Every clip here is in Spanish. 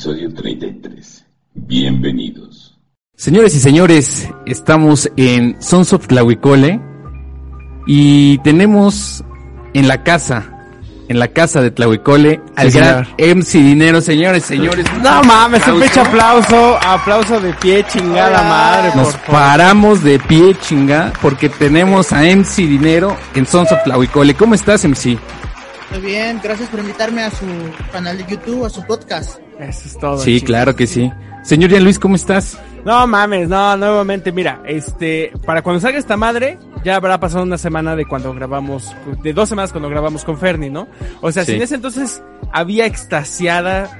Episodio 33. Bienvenidos. Señores y señores, estamos en Sons of Tlahuicole y tenemos en la casa, en la casa de Tlahuicole, al Sí, gran señor. MC Dinero, señores, señores. No mames, un pecho aplauso, aplauso de pie, chingada madre. Nos por favor. paramos de pie, chinga, porque tenemos a MC Dinero en Sons of Tlahuicole. ¿Cómo estás, MC? Muy bien, gracias por invitarme a su canal de YouTube, a su podcast. Eso es todo. Sí, claro que sí. Señor Jean Luis, ¿cómo estás? No mames, no, nuevamente, mira, este, para cuando salga esta madre, ya habrá pasado una semana de cuando grabamos, de dos semanas cuando grabamos con Fernie, ¿no? O sea, Sí. si en ese entonces había extasiada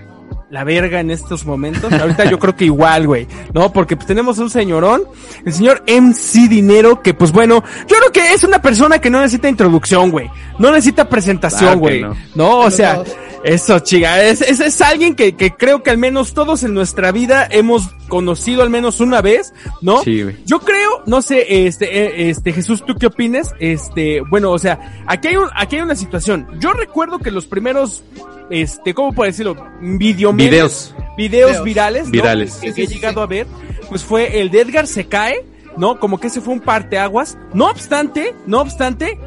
la verga en estos momentos, ahorita yo creo que igual, güey, ¿no? Porque pues tenemos un señorón, el señor MC Dinero, que pues bueno, yo creo que es una persona que no necesita introducción, güey, no necesita presentación, Claro güey, no. no. o sea. Eso, chica, es, es, es alguien que, que creo que al menos todos en nuestra vida hemos conocido al menos una vez, ¿no? Sí, güey. Yo creo, no sé, este, eh, este, Jesús, ¿tú qué opinas? Este, bueno, o sea, aquí hay un, aquí hay una situación. Yo recuerdo que los primeros, este, ¿cómo puedo decirlo? Video Videos. videos Videos. virales, ¿no? Virales. que, Sí, que he llegado sí. a ver, pues fue el de Edgar se cae, ¿no? Como que ese fue un parteaguas. No obstante, no obstante,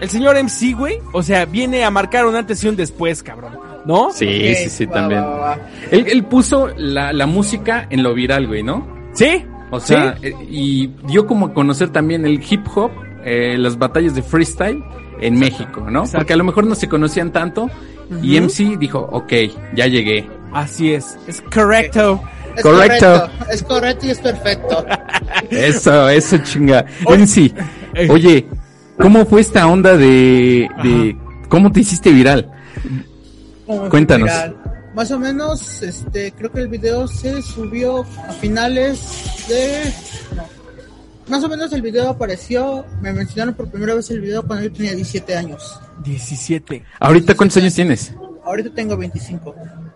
el señor MC, güey, o sea, viene a marcar un antes y un después, cabrón, ¿no? Sí, sí, sí, va, también. va, va, va. Él, él puso la, la música en lo viral, güey, ¿no? Sí. O sea, eh, y dio como a conocer también el hip hop, eh, las batallas de freestyle en México, ¿no? Exacto. Porque a lo mejor no se conocían tanto y. MC dijo, ok, ya llegué. Así es, es correcto. Es Correcto. correcto. Es correcto y es perfecto. Eso, eso chinga. Oye, MC, oye, ¿cómo fue esta onda de, de cómo te hiciste viral? Cuéntanos. Más o menos, este, creo que el video se subió a finales de... no. Más o menos el video apareció, me mencionaron por primera vez el video cuando yo tenía 17 años. 17. ¿Ahorita cuántos años tienes? Ahorita tengo 25,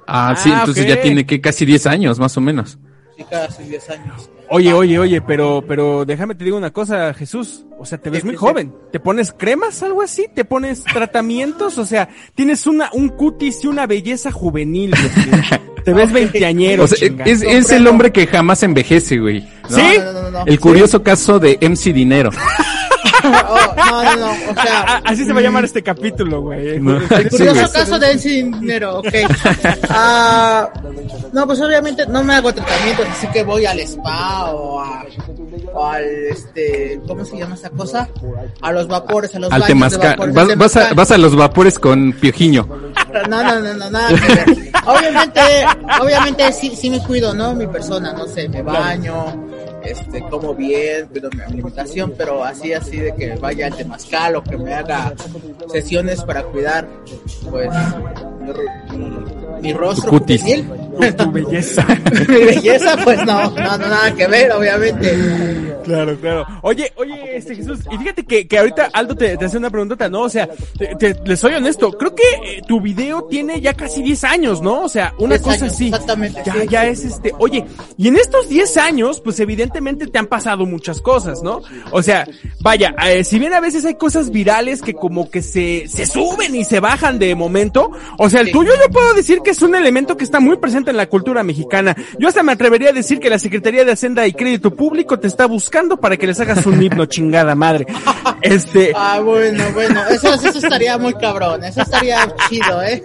Ah, sí, Ah, entonces ya tiene que casi 10 años, más o menos. Sí, casi 10 años. Oye, oye, oye, pero, pero déjame te digo una cosa, Jesús. O sea, te ves Sí, muy sí, sí. joven. ¿Te pones cremas, algo así? ¿Te pones tratamientos? O sea, tienes una, un cutis y una belleza juvenil. güey. Te ves veinteañero, O sea, es, es el hombre que jamás envejece, güey. ¿no? ¿Sí? No, no, no, no. El curioso caso de MC Dinero. Oh, no, no, no, o sea... a- así se va a llamar este capítulo, güey. No. El Sí, curioso güey. caso de ese dinero, ok. Ah, no, pues obviamente no me hago tratamientos, así que voy al spa o, a, o al, este, ¿cómo se llama esa cosa? A los vapores, a los Al baños de temazcal. vapores, Vas, al vas a, vas a los vapores con piojiño. No, no, no, no, nada. Obviamente, obviamente sí, sí me cuido, ¿no? Mi persona, no sé, me baño, este, como bien, cuido mi alimentación, pero así, así de que vaya al temazcal o que me haga sesiones para cuidar, pues, mi, mi, mi rostro cutis. juvenil. Tu belleza. mi belleza, pues no, no, no, nada que ver, obviamente. Claro, claro. Oye, oye, este Jesús, y fíjate que, que ahorita Aldo te, te hace una preguntota, ¿no? O sea, te, te- les soy honesto, creo que eh, tu video tiene ya casi 10 años, ¿no? O sea, una 10 cosa años, así. exactamente, Ya, sí, ya es este, oye, y en estos 10 años, pues evidentemente te han pasado muchas cosas, ¿no? O sea, vaya, eh, si bien a veces hay cosas virales que como que se, se suben y se bajan de momento, o sea, el tuyo yo puedo decir que es un elemento que está muy presente en la cultura mexicana. Yo hasta me atrevería a decir que la Secretaría de Hacienda y Crédito Público te está buscando para que les hagas un himno, chingada madre. Este, Ah, bueno, bueno, eso, eso estaría muy cabrón, eso estaría chido, ¿eh?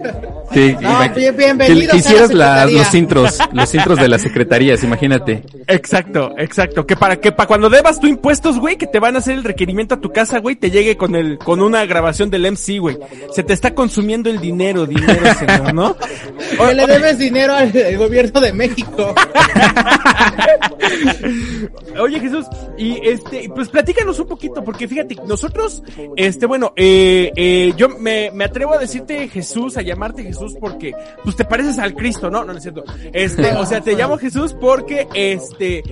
Sí, No, bien- bienvenidos que, a que la hicieras la- secretaría. los intros, los intros de las secretarías, imagínate. exacto, exacto. Que para que para cuando debas tu impuestos, güey, que te van a hacer el requerimiento a tu casa, güey, te llegue con el con una grabación del MC, güey. Se te está consumiendo el dinero, dinero, señor, ¿no? Que le debes dinero al, al gobierno de México. Oye Jesús, y este, pues platícanos un poquito, porque fíjate, nosotros, este, bueno, eh, eh, yo me, me atrevo a decirte Jesús, a llamarte Jesús porque, pues te pareces al Cristo, ¿no? No, no es cierto. Este, o sea, te llamo Jesús porque, este,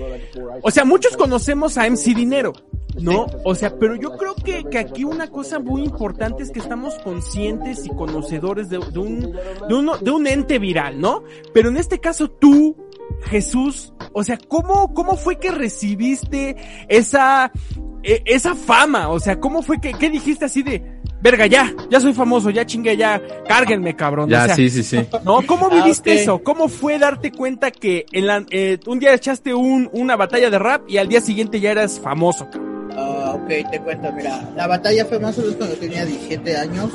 o sea, muchos conocemos a MC Dinero. ¿no? O sea, pero yo creo que, que aquí una cosa muy importante es que estamos conscientes y conocedores de, de un, de, uno, de un ente viral, ¿no? Pero en este caso tú, Jesús, o sea, ¿cómo, cómo fue que recibiste esa, e- esa fama? O sea, ¿cómo fue que, qué dijiste así de, verga, ya, ya soy famoso, ya chingue, ya, cárguenme, cabrón? Ya, o sea, sí, sí, sí. ¿No? ¿Cómo Ah, viviste eso? ¿Cómo fue darte cuenta que en la, eh, un día echaste un, una batalla de rap y al día siguiente ya eras famoso? Ah, ok, te cuento, mira, la batalla fue más o menos cuando tenía 17 años,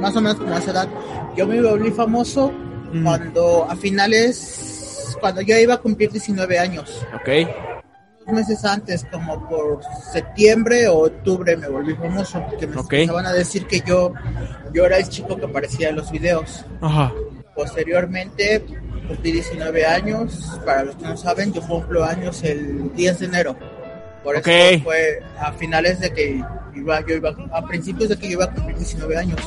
más o menos como esa edad. Yo me volví famoso Mm. cuando a finales, cuando yo iba a cumplir 19 años. Ok. Dos meses antes, como por septiembre o octubre, me volví famoso, porque me Ok. empezaban a decir que yo, yo era el chico que aparecía en los videos. Ajá. Posteriormente, cumplí 19 años. Para los que no saben, yo cumplo años el 10 de enero. Por eso fue a finales de que iba, yo iba, a principios de que yo iba a cumplir 19 años.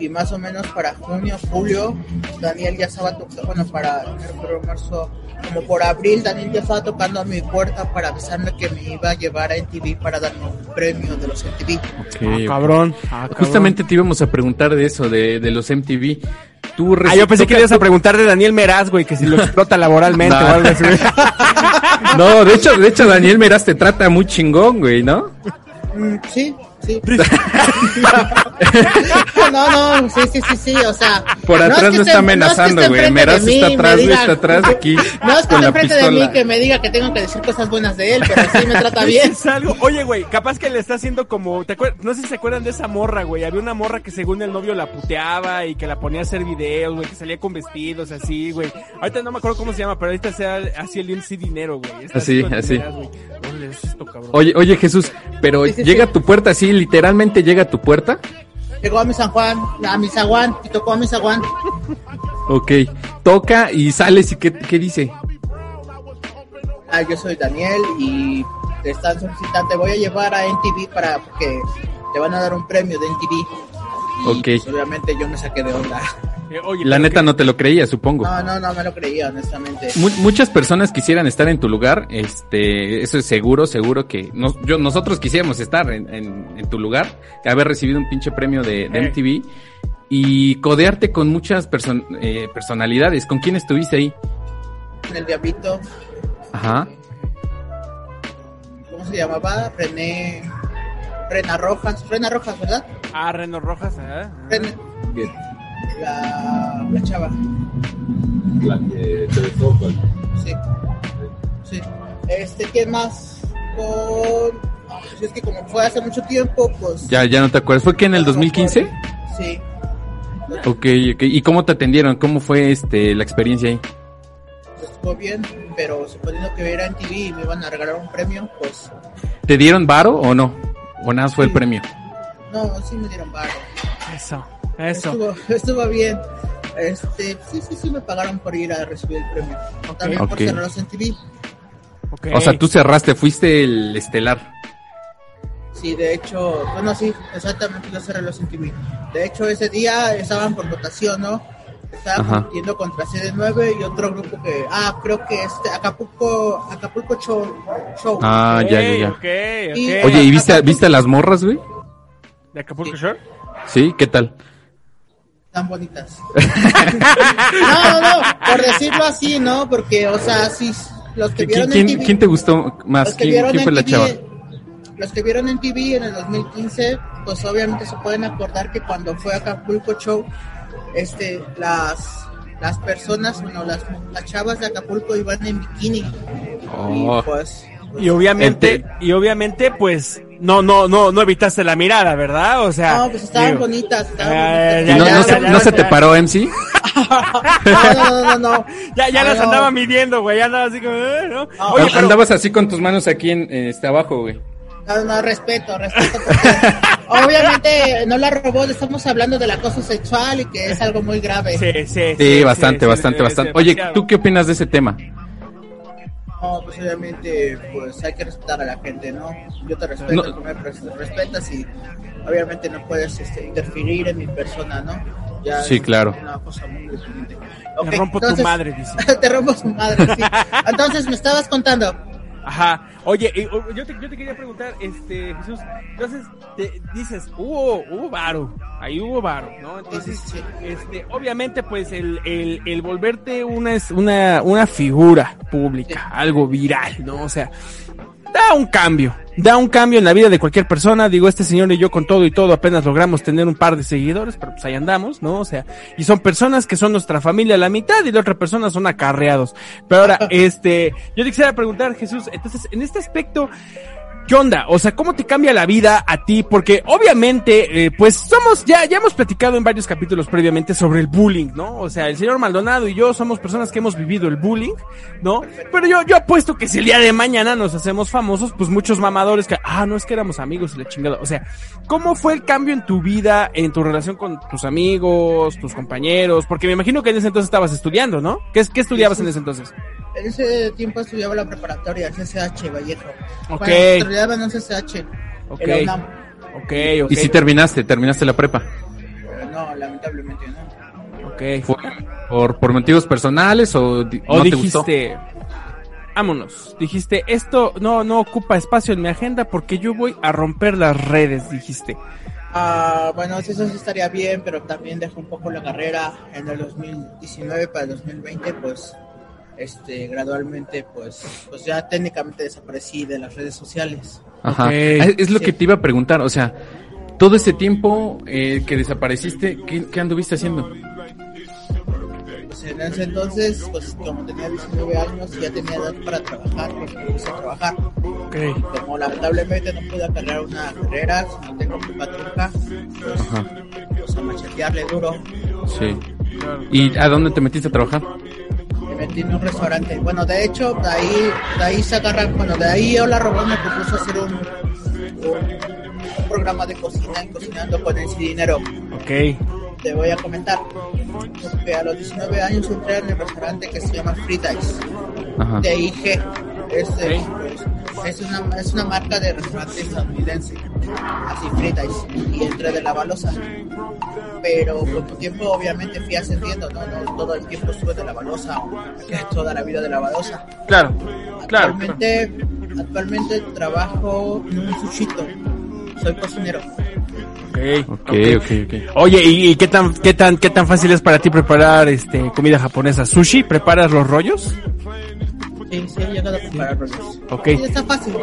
Y más o menos para junio, julio, Daniel ya estaba tocando, bueno, para enero, febrero, marzo, como por abril, Daniel ya estaba tocando a mi puerta para avisarme que me iba a llevar a NTV para darme un premio de los MTV. Ok, ok. Cabrón. Ah, cabrón. Justamente te íbamos a preguntar de eso, de, de los MTV. Tú Ah, yo pensé que ibas a preguntar de Daniel Meraz, güey, que si lo explota laboralmente o algo así. No, de hecho, de hecho Daniel Meraz te trata muy chingón, güey, ¿no? Mm, sí, sí. no, no, sí, sí, sí, sí, o sea. Por es atrás que no está amenazando, güey. mí está me atrás, diga- está atrás aquí. No es que esté la enfrente de mí que me diga que tengo que decir cosas buenas de él, pero sí me trata bien. Es algo. Oye, güey, capaz que le está haciendo como. ¿te No sé si se acuerdan de esa morra, güey. Había una morra que según el novio la puteaba y que la ponía a hacer videos, güey, que salía con vestidos así, güey. Ahorita no me acuerdo cómo se llama, pero ahorita sea así el MC Dinero, güey. Así, así. Oye, oye Jesús, pero Sí, sí, llega sí. a tu puerta así, literalmente llega a tu puerta. Llegó a mi San Juan, a mi Zaguán, y tocó a mi Zaguán. Ok, toca y sales y ¿qué, qué dice? Ah, yo soy Daniel y te están solicitando, te voy a llevar a NTV para que te van a dar un premio de NTV. Y, Ok. pues, obviamente yo me saqué de onda. Eh, oye, La neta que- no te lo creía, supongo. No, no, no me lo creía, honestamente. Mu- muchas personas quisieran estar en tu lugar, este, eso es seguro, seguro que nos- yo, nosotros quisiéramos estar en, en- en tu lugar, haber recibido un pinche premio de, de Eh. MTV y codearte con muchas person- eh, personalidades. ¿Con quién estuviste ahí? En el Diablito, Ajá. ¿cómo se llamaba? René. Rena Rojas, Rena Rojas, ¿verdad? Ah, Reno Rojas, ¿eh? René, la, la chava, La que te besó, pues. sí. Sí. Este, ¿quién más? Con. pues es que como fue hace mucho tiempo, pues. Ya, ya no te acuerdas. ¿Fue que en el 2015? Sí. Ok, ok. ¿Y cómo te atendieron? ¿Cómo fue este la experiencia ahí? pues, estuvo bien, pero suponiendo que era en TV y me iban a regalar un premio, pues. ¿Te dieron varo o no? ¿O nada más fue el premio? No, sí me dieron barro. Eso, eso. Estuvo, estuvo bien. Este, sí, sí, sí me pagaron por ir a recibir el premio. También por cerrarlos en TV. Ok. O sea, tú cerraste, fuiste el estelar. Sí, de hecho, bueno, sí, exactamente, yo cerré los en TV. De hecho, ese día estaban por votación, ¿no? Estaban compitiendo contra CD9 y otro grupo que, ah, creo que este, Acapulco, Acapulco Show. show. Ah, ya, ya, ya. Ok, ok. Y- Oye, ¿y viste, viste a las morras, güey? ¿De Acapulco Shore? Sí, ¿qué tal? Tan bonitas. no, no, por decirlo así, ¿no? Porque, o sea, sí, los que ¿Quién, vieron quién- en TV, quién te gustó más? los que ¿Quién, vieron quién en fue la TV, chava? los que vieron en TV en el 2015, pues obviamente se pueden acordar que cuando fue a Acapulco Show, este, las las personas, bueno, las, las chavas de Acapulco iban en bikini. Oh. Y pues, Y obviamente, Ente- y obviamente, pues, no, no, no, no evitaste la mirada, ¿verdad? O sea. no, pues estaban digo, bonitas, estaban bonitas. ya, ¿Y no, ya, no ya, se, no te paró, MC? No, no, no, no, no. Ya, ya las no. andaba midiendo, güey, ya andaba así como, eh, ¿no? Ah, Oye, An- pero, Andabas así con tus manos aquí en, eh, este abajo, güey. No, no, respeto, respeto. Porque obviamente no la robó, estamos hablando del acoso sexual y que es algo muy grave. sí, sí, Sí, bastante, sí, bastante, sí, bastante. sí, Oye. ¿tú qué opinas de ese tema? No, pues obviamente, pues hay que respetar a la gente, ¿no? Yo te respeto, No. tú me res- respetas y obviamente no puedes este, interferir en mi persona, ¿no? Ya Sí, es claro. Una cosa muy diferente. Te rompo tu entonces- madre, dice. te rompo su madre, sí. Entonces me estabas contando. Ajá. Oye, yo, te, yo te quería preguntar, este, Jesús, entonces te dices, hubo, hubo varo, ahí hubo varo, ¿no? Entonces, Sí, este, obviamente, pues, el, el, el volverte una, es- una, una figura pública, algo viral, ¿no? O sea, da un cambio, da un cambio en la vida de cualquier persona. Digo, este señor y yo con todo y todo apenas logramos tener un par de seguidores, pero pues ahí andamos, ¿no? O sea, y son personas que son nuestra familia la mitad y la otra persona son acarreados. Pero ahora, este, yo te quisiera preguntar, Jesús, entonces, en este aspecto, ¿Qué onda? O sea, ¿cómo te cambia la vida a ti? Porque obviamente, eh, pues somos, ya, ya hemos platicado en varios capítulos previamente sobre el bullying, ¿no? O sea, el señor Maldonado y yo somos personas que hemos vivido el bullying, ¿no? Pero yo, yo apuesto que si el día de mañana nos hacemos famosos, pues muchos mamadores que, ah, no es que éramos amigos y la chingada. O sea, ¿cómo fue el cambio en tu vida, en tu relación con tus amigos, tus compañeros? Porque me imagino que en ese entonces estabas estudiando, ¿no? ¿Qué, qué estudiabas en ese entonces? En ese tiempo estudiaba la preparatoria, el CCH Vallejo. Ok. Bueno, estudiaba en un CCH. Ok. UNAM. Ok, ok. ¿Y si terminaste? ¿Terminaste la prepa? Pero no, lamentablemente no. Ok. ¿Fue por, por motivos personales o, di- O no te gustó? dijiste, vámonos, dijiste, esto no, no ocupa espacio en mi agenda porque yo voy a romper las redes, dijiste. Ah, bueno, eso sí estaría bien, pero también dejé un poco la carrera en el 2019 para el 2020, pues, este, gradualmente, pues, pues ya técnicamente desaparecí de las redes sociales. Ajá. Ok. Es, lo Sí. que te iba a preguntar, o sea, todo ese tiempo eh, que desapareciste, ¿qué, qué anduviste haciendo? Pues en ese entonces, pues como tenía 19 años, ya tenía edad para trabajar, pues me puse a trabajar. Ok. Como lamentablemente no pude acarrear una carrera, no tengo mi patruja, pues, Ajá. pues a machetearle duro. Sí. ¿Y a dónde te metiste a trabajar? Metí en un restaurante. Bueno, de hecho, de ahí, de ahí se agarran, bueno, de ahí Hola Robot me propuso hacer un, un, un programa de cocina, cocinando con el dinero. Ok. Te voy a comentar. Porque a los 19 años entré en el restaurante que se llama Free Dice, Ajá. de IG. Es, pues, es, una, es una marca de restaurante estadounidense, así Free Dice, y entré de la balosa. Pero con el tiempo, obviamente, fui ascendiendo, ¿no? No todo el tiempo estuve de la balosa, o me quedé toda la vida de la balosa. Claro, claro. Actualmente, actualmente trabajo en un sushito. Soy cocinero. Ok, Ok, ok. ok, ok. Oye, ¿y, y qué tan, qué tan, qué tan fácil es para ti preparar este comida japonesa? ¿Sushi? ¿Preparas los rollos? Sí, sí, he llegado a. Ok. Sí, está fácil.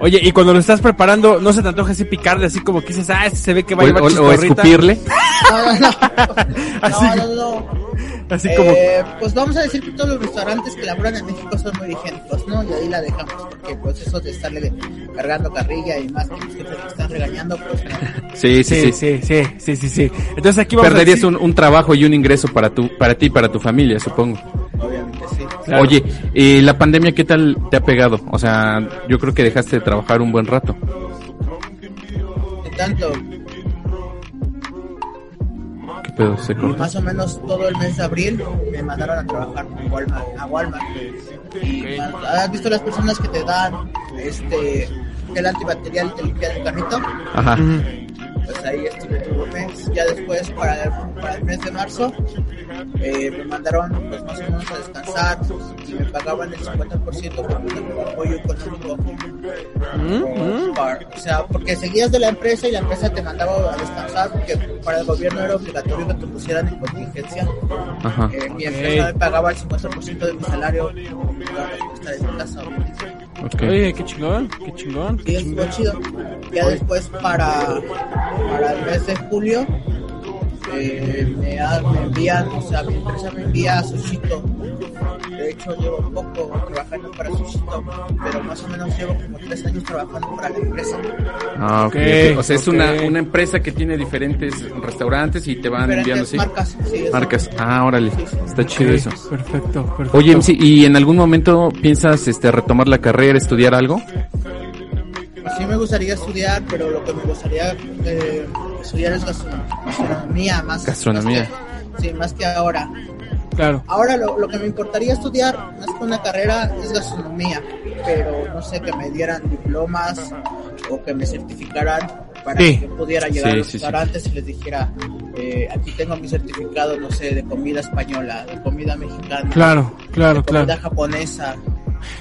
Oye, y cuando lo estás preparando, ¿no se te antoja así picarle así como que dices, ah, este se ve que va a llevar o- o chistorrita"? escupirle. No, no, no. Así No, no, no. Así como, Eh, pues vamos a decir que todos los restaurantes que laboran en México son muy higiénicos, ¿no? Y ahí la dejamos, porque pues eso de estarle cargando carrilla y más que los jefes te están regañando, pues sí, sí, sí. sí, sí, sí, sí, sí. Entonces aquí vamos Perderías a decir, un, un trabajo y un ingreso para tu, para ti y para tu familia, supongo. Obviamente sí. Claro. Oye, eh, la pandemia, ¿qué tal te ha pegado? O sea, yo creo que dejaste de trabajar un buen rato. De tanto, ¿Qué pedo? ¿Se cortó? más o menos todo el mes de abril me mandaron a trabajar a Walmart. A Walmart. Y ¿Has visto las personas que te dan este el antibacterial y te limpian el carrito? Ajá. pues ahí estuve todo el mes. Ya después, para el, para el mes de marzo, eh, me mandaron pues más o menos a descansar y me pagaban el 50% por el apoyo económico. Mm, Para- o sea, porque seguías de la empresa y la empresa te mandaba a descansar porque para el gobierno era obligatorio que te pusieran en contingencia. Ajá. Eh, mi empresa me pagaba el 50% de mi salario para casa. Oye, qué chingón, qué chingón. Y estuvo chido. Ya después para, para el mes de julio eh, me, ha- me envían, o sea, mi empresa me envía a Sushito. De hecho, llevo un poco trabajando para Sushito, pero más o menos llevo como tres años trabajando para la empresa. Ah, ok, Ok, ok. O sea, es ok. una, una empresa que tiene diferentes restaurantes y te van enviando, Diferentes ¿sí? marcas. sí, eso. Marcas. Ah, órale. Sí, sí. Está chido Ok, eso. Perfecto, perfecto. Oye, MC, ¿y en algún momento piensas este retomar la carrera, estudiar algo? Sí me gustaría estudiar, pero lo que me gustaría eh, estudiar es gastronom- gastronomía más. Gastronomía. más que- sí, más que ahora. Claro. Ahora lo, lo que me importaría estudiar, más que una carrera, es gastronomía, pero no sé, que me dieran diplomas o que me certificaran para Sí. que pudiera llegar Sí, a los sí, sí. restaurantes y les dijera, eh, aquí tengo mi certificado, no sé, de comida española, de comida mexicana, Claro, claro, de comida claro. japonesa.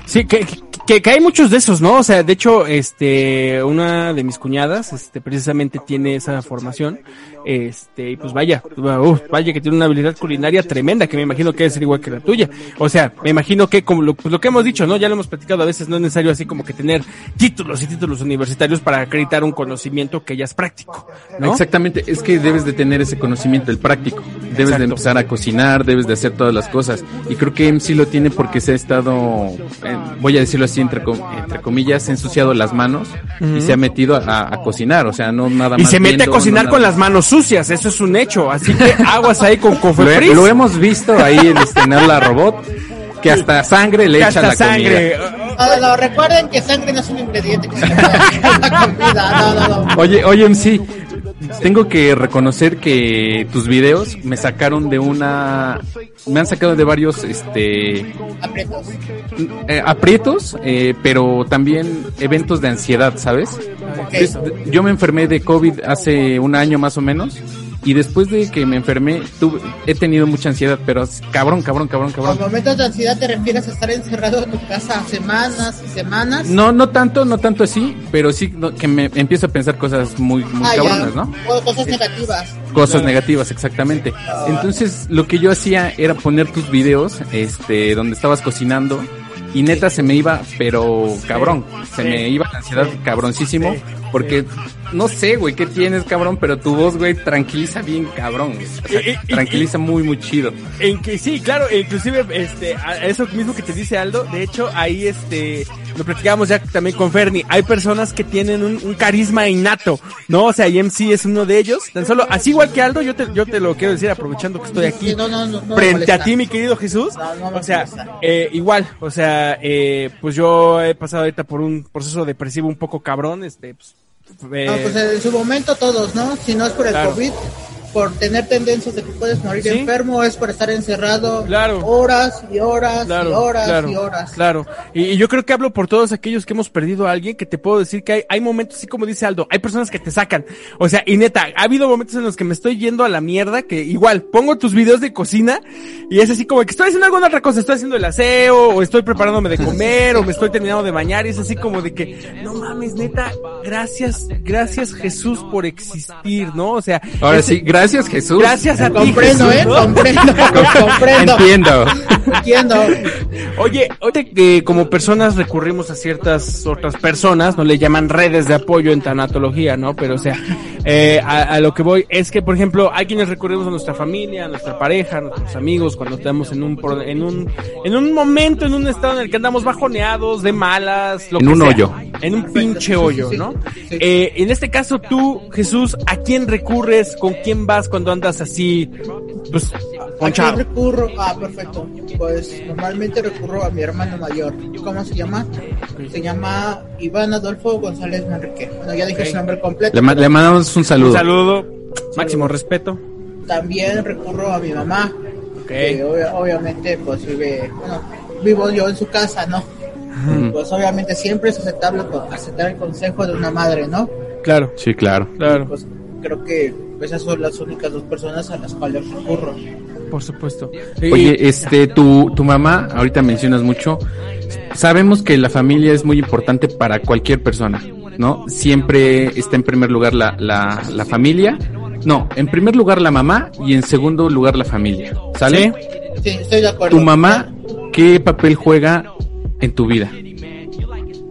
Sí, que, que, que hay muchos de esos, ¿no? O sea, de hecho, este, una de mis cuñadas, este, precisamente tiene esa formación, este, y pues vaya, uf, vaya que tiene una habilidad culinaria tremenda, que me imagino que debe ser igual que la tuya. O sea, me imagino que como lo, pues lo que hemos dicho, ¿no? Ya lo hemos platicado, a veces no es necesario así como que tener títulos y títulos universitarios para acreditar un conocimiento que ya es práctico, ¿no? Exactamente, es que debes de tener ese conocimiento, el práctico. Debes Exacto. de empezar a cocinar, debes de hacer todas las cosas. Y creo que MC lo tiene porque se ha estado, eh, voy a decirlo así, entre, com- entre comillas, se ha ensuciado las manos y se ha metido a, a cocinar. O sea, no nada Y más. se mete a cocinar no con las manos sucias, eso es un hecho, así que aguas ahí con Lo, Cofepris. lo hemos visto ahí en estrenar la robot, que hasta sangre le que echa hasta la sangre. No, no, recuerden que sangre no es un ingrediente que se la comida, no, no, no. comida. Oye, oye, MC, tengo que reconocer que tus videos me sacaron de una. Me han sacado de varios, este. Aprietos. eh, aprietos, eh, pero también eventos de ansiedad, ¿sabes? Es- yo me enfermé de COVID hace un año más o menos. Y después de que me enfermé, tuve, he tenido mucha ansiedad, pero cabrón, cabrón, cabrón, cabrón. momentos de ansiedad te refieres a estar encerrado en tu casa semanas y semanas. No, no tanto, no tanto así, pero sí no, que me empiezo a pensar cosas muy, muy Ah, ya. cabronas, ¿no? O cosas negativas. Cosas negativas, exactamente. Entonces, lo que yo hacía era poner tus videos, este, donde estabas cocinando, y neta se me iba, pero cabrón, se me iba la ansiedad cabroncísimo, porque no sé, güey, qué tienes, cabrón, pero tu voz, güey, tranquiliza bien, cabrón. O sea, tranquiliza muy, muy chido. En que sí, claro, e inclusive este a- eso mismo que te dice Aldo, de hecho ahí este lo platicábamos ya también con Ferni, hay personas que tienen un, un carisma innato, ¿no? O sea, y MC es uno de ellos, tan solo así igual que Aldo, yo te yo te lo quiero decir aprovechando que estoy aquí Sí, no, no, no, frente a ti, mi querido Jesús. No, no me o sea, eh, igual, o sea, eh, pues yo he pasado ahorita por un proceso depresivo un poco cabrón, este pues, eh, No, pues en su momento todos, ¿no? Si no es por el Claro. COVID, por tener tendencias de que puedes morir Sí. enfermo, es por estar encerrado Claro. horas y horas Claro, y horas claro, y horas. Claro. Y, y yo creo que hablo por todos aquellos que hemos perdido a alguien que te puedo decir que hay, hay momentos, así como dice Aldo, hay personas que te sacan. O sea, y neta, ha habido momentos en los que me estoy yendo a la mierda, que igual pongo tus videos de cocina y es así como que estoy haciendo alguna otra cosa, estoy haciendo el aseo, o estoy preparándome de comer, o me estoy terminando de bañar, y es así como de que, no mames, neta, gracias, gracias Jesús por existir, ¿no? O sea, Ahora ese- sí, gracias Jesús. Gracias a ti, Comprendo, Jesús, ¿eh? ¿no? Comprendo, comprendo. Entiendo. Entiendo. Oye, ahorita que como personas recurrimos a ciertas otras personas, no le llaman redes de apoyo en tanatología, ¿no? Pero o sea, eh, a, a lo que voy es que, por ejemplo, hay quienes recurrimos a nuestra familia, a nuestra pareja, a nuestros amigos, cuando estamos en un, pro- en un, en un momento, en un estado en el que andamos bajoneados, de malas, lo En que un sea. hoyo. En un pinche hoyo, ¿no? Eh, en este caso tú, Jesús, ¿a quién recurres? ¿Con quién vas cuando andas así, pues, ¿A quién ponchado? recurro? Ah, perfecto. Pues normalmente recurro a mi hermano mayor. ¿Cómo se llama? Se llama Iván Adolfo González Manrique. Bueno, ya dije su nombre completo. Le, ma- le mandamos un saludo. Un saludo, máximo respeto. También recurro a mi mamá. Ok. que obvia- obviamente pues vive, bueno, vivo yo en su casa, ¿no? Pues obviamente siempre es aceptable pues, aceptar el consejo de una madre, ¿no? Claro, Sí, claro. claro, Pues creo que esas son las únicas dos personas a las cuales recurro. Por supuesto. Oye, este, tu, tu mamá, ahorita mencionas mucho, sabemos que la familia es muy importante para cualquier persona, ¿no? Siempre está en primer lugar la, la, la familia, no, en primer lugar la mamá y en segundo lugar la familia, ¿sale? Sí, estoy de acuerdo. Tu mamá, ¿qué papel juega en tu vida?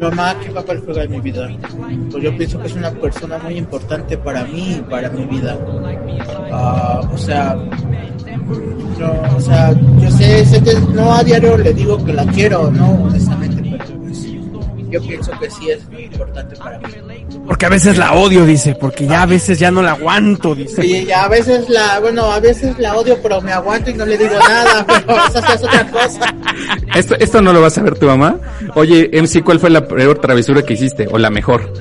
Mamá, ¿qué papel juega en mi vida? Pues yo pienso que es una persona muy importante para mí y para mi vida. Ah, o sea, yo, o sea, yo sé, sé que no a diario le digo que la quiero, no, honestamente, pero pues, yo pienso que sí es muy importante para mí. Porque a veces la odio, dice, porque ya a veces ya no la aguanto, dice. Sí, y a veces la, bueno, a veces la odio, pero me aguanto y no le digo nada, pero esa sí es otra cosa. Esto, esto no lo va a saber tu mamá. Oye, MC, ¿cuál fue la peor travesura que hiciste? O la mejor.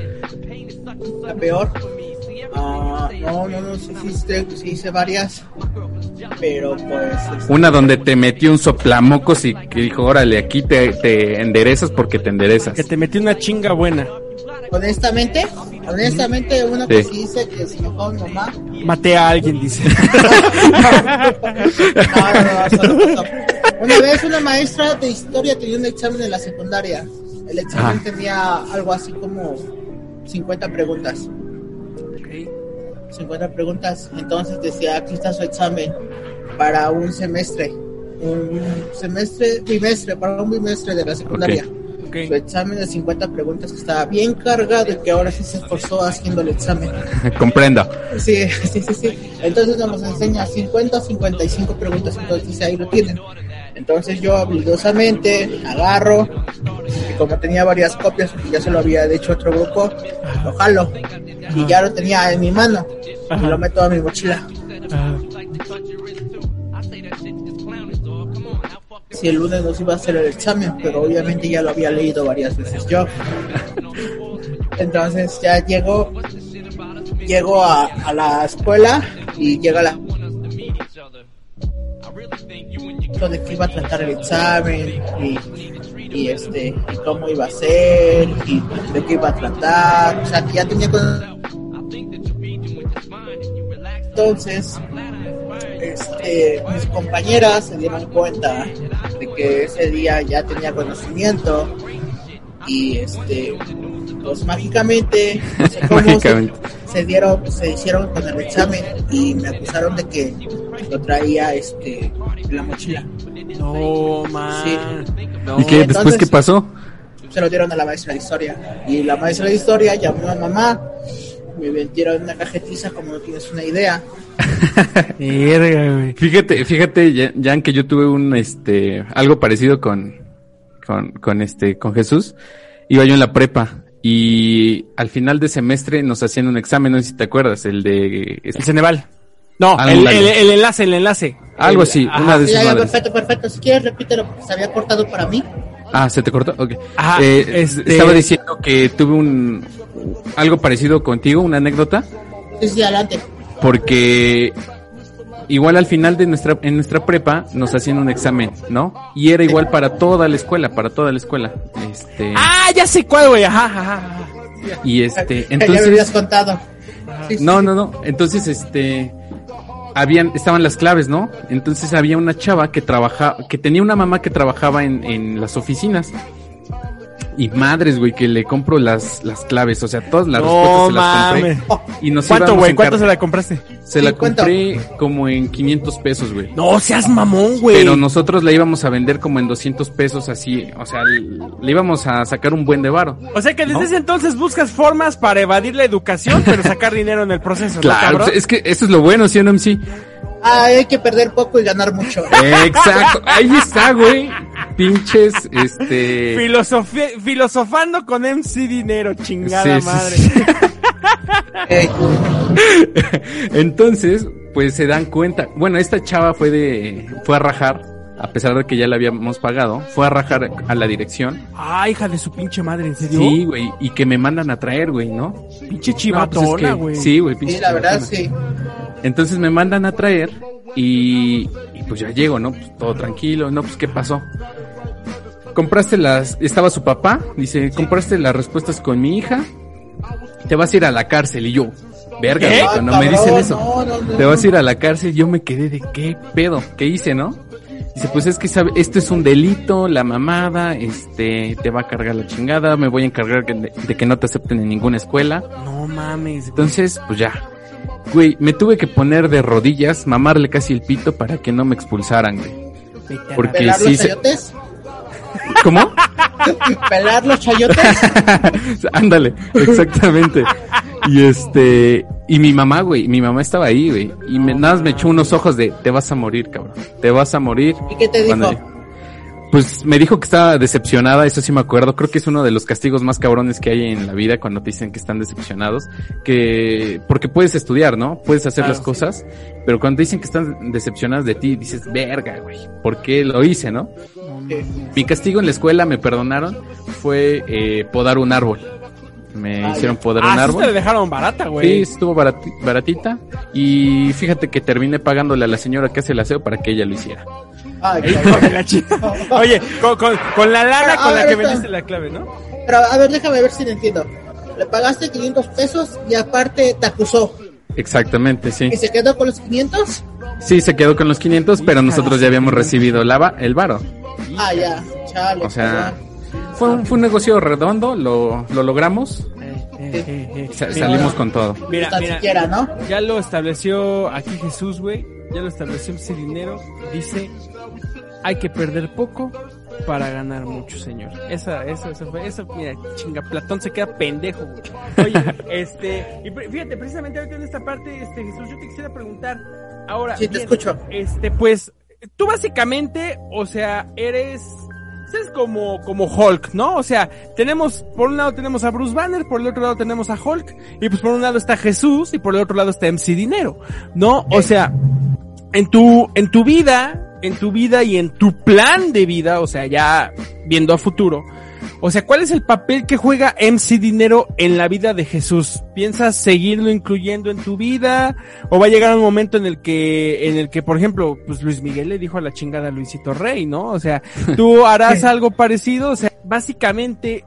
La peor. No, no, no, sí, sí, hice- sí hice varias. pero pues este, Una donde te metió un soplamocos y que dijo, órale, aquí te, te enderezas porque te enderezas. Que te metí una chinga buena. honestamente, honestamente uno que Sí. sí dice que se enojó mi mamá, Maté a alguien, dice. No, no, no, solo eso. Una vez una maestra de historia tenía un examen en la secundaria. El examen Ajá. tenía algo así como 50 preguntas. 50 preguntas. Entonces decía, aquí está su examen para un semestre. Un semestre, bimestre, para un bimestre de la secundaria. Ok. Su examen de 50 preguntas que estaba bien cargado y que ahora sí se esforzó haciendo el examen. Comprendo. Sí, sí, sí, sí. Entonces nos enseña 50 o 55 preguntas, entonces dice, ahí lo tienen. Entonces yo habilidosamente agarro, y como tenía varias copias, ya se lo había dicho otro grupo, lo jalo. Y ya lo tenía en mi mano. Y lo meto a mi mochila. Si el lunes nos iba a hacer el examen, pero obviamente ya lo había leído varias veces yo. Entonces ya llego, llego a, a la escuela y llega la de que iba a tratar el examen y, y este y cómo iba a ser y de qué iba a tratar o sea que ya tenía entonces este mis compañeras se dieron cuenta de que ese día ya tenía conocimiento y este pues mágicamente no sé cómo se- Mágicamente. se dieron se hicieron con el examen y me acusaron de que lo traía este en la mochila No, man. Sí. No. ¿Y qué? ¿Después entonces- qué pasó? se lo dieron a la maestra de historia y la maestra de historia llamó a mamá me metieron una cajetiza como no tienes una idea. Fíjate, fíjate, Ya- Jan, que yo tuve un, este, algo parecido con, con, con este, con Jesús. Iba yo en la prepa y al final de semestre nos hacían un examen, no sé si te acuerdas, el de, El Ceneval. No, Ah, el, el, el enlace, el enlace. algo así, ajá. una de Sí, esas ya, perfecto perfecto si quieres repítelo porque se había cortado para mí Ah, ¿se te cortó? Ok. Ajá, Eh, este- Estaba diciendo que tuve un, algo parecido contigo, una anécdota, sí sí adelante porque igual al final de nuestra, en nuestra prepa nos hacían un examen, ¿no? Y era igual para toda la escuela, para toda la escuela. Este, Ah, ya sé cuál, güey. Ajá, ajá, ajá. y este, ya me habías entonces, contado Sí, no, sí. no, no, entonces este, habían, estaban las claves, ¿no? Entonces había una chava que trabajaba, que tenía una mamá que trabajaba en, en las oficinas. Y madres, güey, que le compro las, las claves, o sea, todas las No respuestas se las compré. Y nos ¿Cuánto, güey? ¿Cuánto se la compraste? Se la compré como en 500 pesos, güey. No, seas mamón, güey. Pero nosotros la íbamos a vender como en 200 pesos así, o sea, le íbamos a sacar un buen de varo. O sea que desde ¿No? ese entonces buscas formas para evadir la educación, pero sacar dinero en el proceso, ¿no, Claro, cabrón? pues, es que eso es lo bueno, ¿sí o no, MC? Ah, hay que perder poco y ganar mucho Exacto, ahí está, güey. Pinches, este... Filosofi- filosofando con MC Dinero, chingada Sí, madre. sí. Entonces, pues se dan cuenta. Bueno, esta chava fue de, fue a rajar, a pesar de que ya la habíamos pagado, fue a rajar a la dirección. Ah, hija de su pinche madre, ¿en serio? Sí, güey, y que me mandan a traer, güey, ¿no? Pinche No, pues es chivatona, que- güey. sí, güey, pinche sí la verdad chivatona. sí Entonces me mandan a traer y, y pues ya llego, ¿no? Pues todo tranquilo, ¿no? Pues ¿qué pasó? Compraste las, estaba su papá, dice, compraste las respuestas con mi hija, te vas a ir a la cárcel y yo, verga, cuando me dicen eso, no, no, no, te vas a no. ir a la cárcel, yo me quedé de qué pedo, qué hice, ¿no? Dice, pues es que sabe, esto es un delito, la mamada, este, te va a cargar la chingada, me voy a encargar de, de que no te acepten en ninguna escuela. No mames. Entonces, pues ya. Güey, me tuve que poner de rodillas, mamarle casi el pito para que no me expulsaran, güey. Porque pelar sí los se... chayotes ¿Cómo? pelar los chayotes Ándale, exactamente. Y este... Y mi mamá, güey, mi mamá estaba ahí, güey. Y me, nada más me echó unos ojos de, te vas a morir, cabrón. Te vas a morir. y qué te Cuando- dijo Pues me dijo que estaba decepcionada, eso sí me acuerdo. Creo que es uno de los castigos más cabrones que hay en la vida cuando te dicen que están decepcionados. Que, porque puedes estudiar, ¿no? Puedes hacer Claro. las cosas, pero cuando te dicen que están decepcionadas de ti, dices, verga, güey, ¿por qué lo hice, no? Sí. Mi castigo en la escuela, me perdonaron, fue eh, podar un árbol, Me Ah, hicieron Ah, un sí árbol. te dejaron barata, Sí, güey. estuvo barati- baratita. Y fíjate que terminé pagándole a la señora que hace el aseo para que ella lo hiciera. Ay, la. Oye, con, con, con la lana Pero, con la ver, que esto- vendiste la clave, ¿no? Pero a ver, déjame ver si lo entiendo. Le pagaste 500 pesos y aparte te acusó. Exactamente, sí. ¿Y se quedó con los 500? Sí, se quedó con los 500, pero nosotros ya habíamos recibido la el varo. Ah, ya. Chale. O sea, fue un, fue un negocio redondo, lo, lo logramos. Eh, eh, eh. Sa- salimos con todo. Mira, mira, siquiera, ¿no? ya lo estableció aquí Jesús, güey. Ya lo estableció ese dinero. Dice, hay que perder poco para ganar mucho, señor. Esa, esa, esa fue, esa, mira, chinga, Platón se queda pendejo, güey. Oye, este, y fíjate, precisamente ahorita en esta parte, este, Jesús, yo te quisiera preguntar, ahora, Sí, te bien, escucho. este, pues, tú básicamente, o sea, eres, eres como, como Hulk, ¿no? O sea, tenemos, por un lado tenemos a Bruce Banner, por el otro lado tenemos a Hulk, y pues por un lado está Jesús, y por el otro lado está MC Dinero, ¿no? O sea, en tu, en tu vida, en tu vida y en tu plan de vida, o sea, ya viendo a futuro, o sea, ¿cuál es el papel que juega MC Dinero en la vida de Jesús? ¿Piensas seguirlo incluyendo en tu vida? ¿O va a llegar un momento en el que, en el que, por ejemplo, pues Luis Miguel le dijo a la chingada a Luisito Rey, ¿no? O sea, tú harás algo parecido, o sea, básicamente,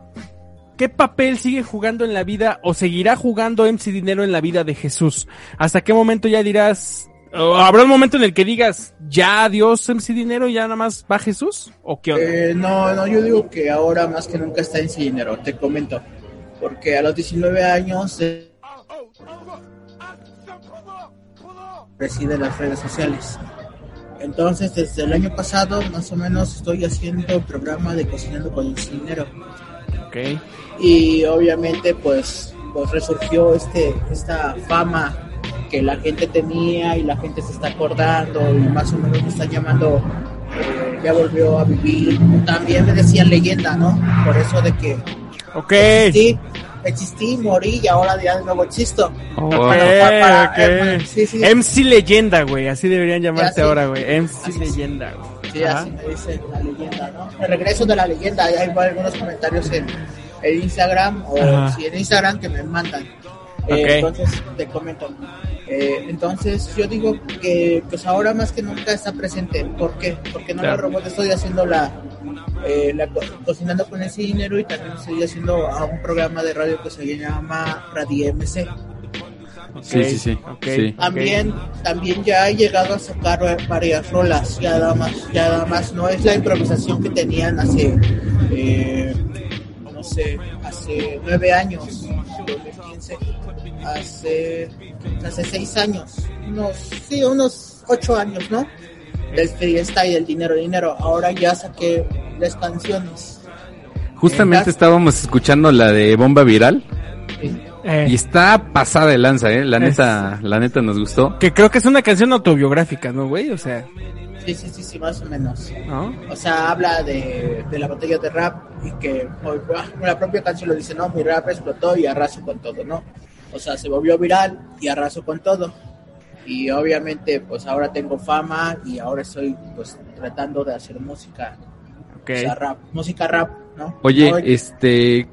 ¿qué papel sigue jugando en la vida o seguirá jugando MC Dinero en la vida de Jesús? ¿Hasta qué momento ya dirás, habrá un momento en el que digas, ya adiós MC Dinero, ya nada más va Jesús? ¿O qué onda? Eh, no, no, yo digo que ahora más que nunca está en sí dinero, te comento. Porque a los 19 años eh, reside en las redes sociales. Entonces, desde el año pasado, más o menos, estoy haciendo el programa de Cocinando con el Dinero. Ok. Y obviamente, pues, pues resurgió este, esta fama que la gente tenía y la gente se está acordando y más o menos me están llamando, eh, ya volvió a vivir. También me decían leyenda, ¿no? Por eso de que Ok. existí, existí, morí y ahora ya de nuevo existo. Ok, Para- para- para- ok. eh, sí, sí. MC Leyenda, güey. Así deberían llamarte sí. ahora, güey. MC Así. Leyenda, güey. Sí, Ajá. así me dice la leyenda, ¿no? El regreso de la leyenda, hay algunos comentarios en, en Instagram o si en Instagram que me mandan. Eh. Entonces te comento. Eh, entonces yo digo que pues ahora más que nunca está presente. ¿Por qué? Porque no Claro. la robot estoy haciendo la, eh, la co- cocinando con ese dinero y también estoy haciendo a un programa de radio que se llama Radio MC. Sí, sí, sí. También, también ya he llegado a sacar varias rolas, ya nada más, ya nada más, no es la improvisación que tenían hace, eh, no sé, hace nueve años, 2015, hace, hace seis años, unos, sí, unos ocho años, ¿no? Del freestyle, del dinero, dinero, ahora ya saqué las canciones. Justamente estábamos escuchando la de Bomba Viral Sí. Eh, y está pasada de lanza, eh. La Es- neta, la neta nos gustó. que creo que es una canción autobiográfica, ¿no, güey? O sea, Sí, sí, sí, sí, más o menos. ¿no? O sea, habla de, de la batalla de rap y que oh, la propia canción lo dice, no, mi rap explotó y arraso con todo, ¿no? O sea, se volvió viral y arraso con todo. Y obviamente, pues ahora tengo fama y ahora estoy, pues, tratando de hacer música, Ok. o sea, rap, música rap, ¿no? Oye, este,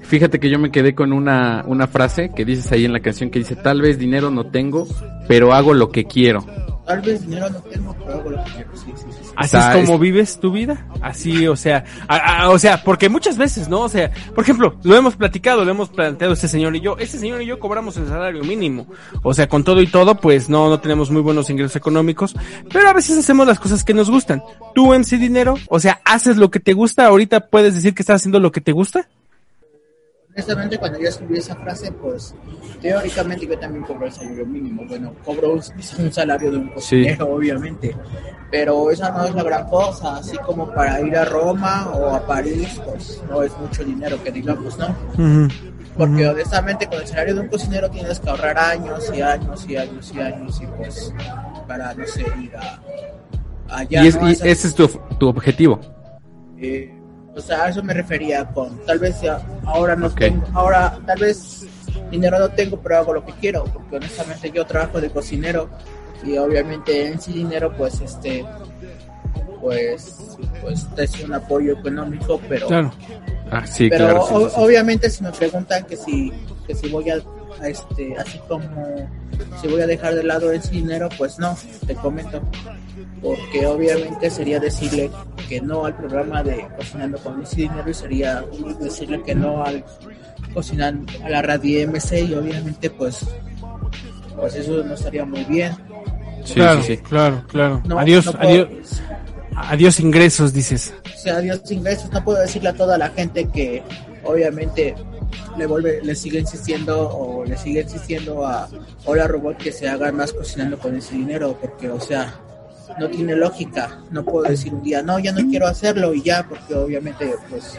fíjate que yo me quedé con una, una frase que dices ahí en la canción que dice, tal vez dinero no tengo, pero hago lo que quiero. tal vez dinero no tengo, pero hago lo que quiero, sí. sí. Así es como es- vives tu vida. Así, o sea, a- a- o sea, porque muchas veces, ¿no? O sea, por ejemplo, lo hemos platicado, lo hemos planteado este señor y yo. Este señor y yo cobramos el salario mínimo. O sea, con todo y todo, pues no, no tenemos muy buenos ingresos económicos. Pero a veces hacemos las cosas que nos gustan. Tú, MC Dinero, o sea, haces lo que te gusta. Ahorita puedes decir que estás haciendo lo que te gusta. Honestamente, cuando yo escribí esa frase, pues teóricamente yo también cobro el salario mínimo. Bueno, cobro un, un salario de un cocinero, obviamente, pero esa no es la gran cosa. Así como para ir a Roma o a París, pues no es mucho dinero que digamos, ¿no? Porque honestamente, con el salario de un cocinero tienes que ahorrar años y años y años y años, y pues para, no sé, ir a. Allá, y es- ¿no? y Esa- ese es tu, tu objetivo. eh, o sea, a eso me refería con, tal vez ya, ahora no tengo, ahora tal vez dinero no tengo, pero hago lo que quiero, porque honestamente yo trabajo de cocinero y obviamente en sí dinero pues este, pues, pues es un apoyo económico, pero Claro. Ah, sí, pero claro. sí, o- sí, sí. obviamente si me preguntan que si que si voy a, a este así como si voy a dejar de lado ese dinero pues no te comento porque obviamente sería decirle que no al programa de cocinando con ese dinero y sería decirle que no al cocinando a la radio MC y obviamente pues pues eso no estaría muy bien Sí, claro, sí, sí. claro, claro. no, adiós, no puedo- adiós, adiós ingresos, dices. o sea, adiós ingresos, no puedo decirle a toda la gente que obviamente le vuelve, le sigue insistiendo o le sigue insistiendo a Hola Robot que se hagan más cocinando con ese dinero, porque o sea, no tiene lógica, no puedo decir un día, no, ya no quiero hacerlo y ya, porque obviamente pues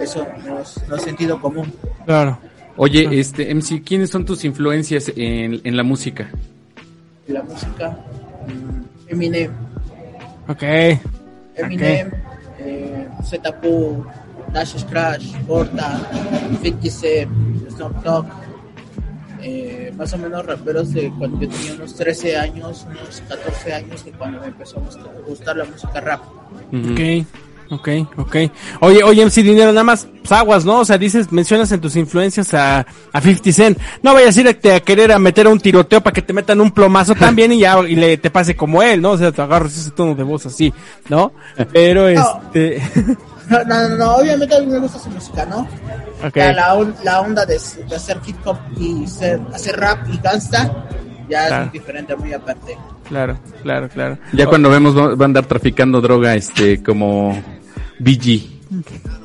eso no es, no es sentido común. Claro. Oye, este, MC, ¿quiénes son tus influencias en, en la música? La música, mm, Eminem, Ok. Eminem, eh, Zetapu, Nash Crash, Porta, 50 Cent, Snoop Dogg, eh, más o menos raperos de cuando yo tenía unos 13 años, unos 14 años, de cuando me empezó a gustar, a gustar la música rap. Ok, ok, ok. Oye, oye, MC Dinero, nada más, pues aguas, ¿no? O sea, dices, mencionas en tus influencias a, a 50 Cent. No vayas a ir a, querer a meter a un tiroteo para que te metan un plomazo también y ya, y le, te pase como él, ¿no? O sea, te agarras ese tono de voz así, ¿no? Pero este, No, no, no, no, obviamente a mí me gusta su música, ¿no? ok. Ya la, la onda de, de hacer hip hop y ser- hacer rap y gangsta, ya Claro. es muy diferente, muy aparte. Claro, claro, claro. Ya cuando vemos va va a andar traficando droga, este, como BG.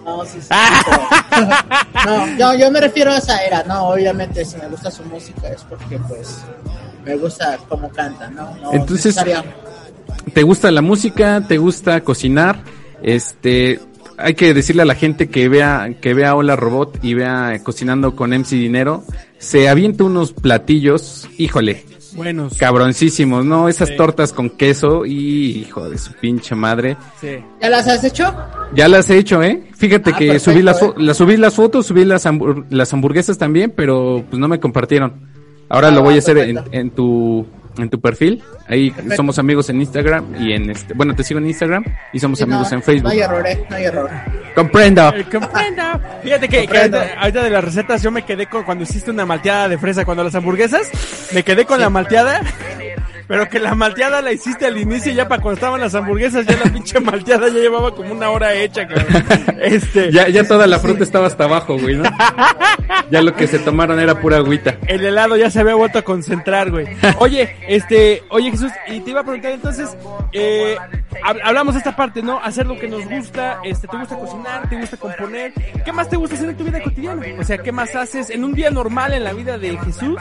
No, sí, sí, pero- no, yo, yo me refiero a esa era, no, obviamente si me gusta su música es porque pues me gusta cómo canta, ¿no? no Entonces- ¿Te gusta la música? ¿Te gusta cocinar? Este, hay que decirle a la gente que vea, que vea Hola Robot y vea Cocinando con MC Dinero, se avienta unos platillos, híjole, Buenos. cabroncísimos, ¿no? Esas Sí. tortas con queso y hijo de su pinche madre. Sí. ¿Ya las has hecho? Ya las he hecho, ¿eh? Fíjate Ah, que perfecto, subí las, ¿eh? las subí las fotos, subí las, hambur- las hamburguesas también, pero pues no me compartieron. Ahora Ah, lo voy a hacer en, en tu en tu perfil. Ahí Perfecto. somos amigos en Instagram y en este, bueno, te sigo en Instagram y somos Sí, amigos no, en Facebook. No hay error, ¿eh? No hay error. Comprendo. Eh, comprendo. Fíjate que, que Comprendo. ahorita, ahorita de las recetas yo me quedé con cuando hiciste una malteada de fresa, cuando las hamburguesas, me quedé con la malteada, pero que la malteada la hiciste al inicio ya para cuando estaban las hamburguesas, ya la pinche malteada ya llevaba como una hora hecha, cabrón. Este, Ya, ya toda la fruta estaba hasta abajo, güey, ¿no? Ya lo que se tomaron era pura agüita. el helado ya se había vuelto a concentrar, güey. Oye, este, oye Jesús, y te iba a preguntar entonces, eh, hab- hablamos de esta parte, ¿no? Hacer lo que nos gusta, este, te gusta cocinar, te gusta componer, ¿qué más te gusta hacer en tu vida cotidiana? O sea, ¿qué más haces en un día normal en la vida de Jesús?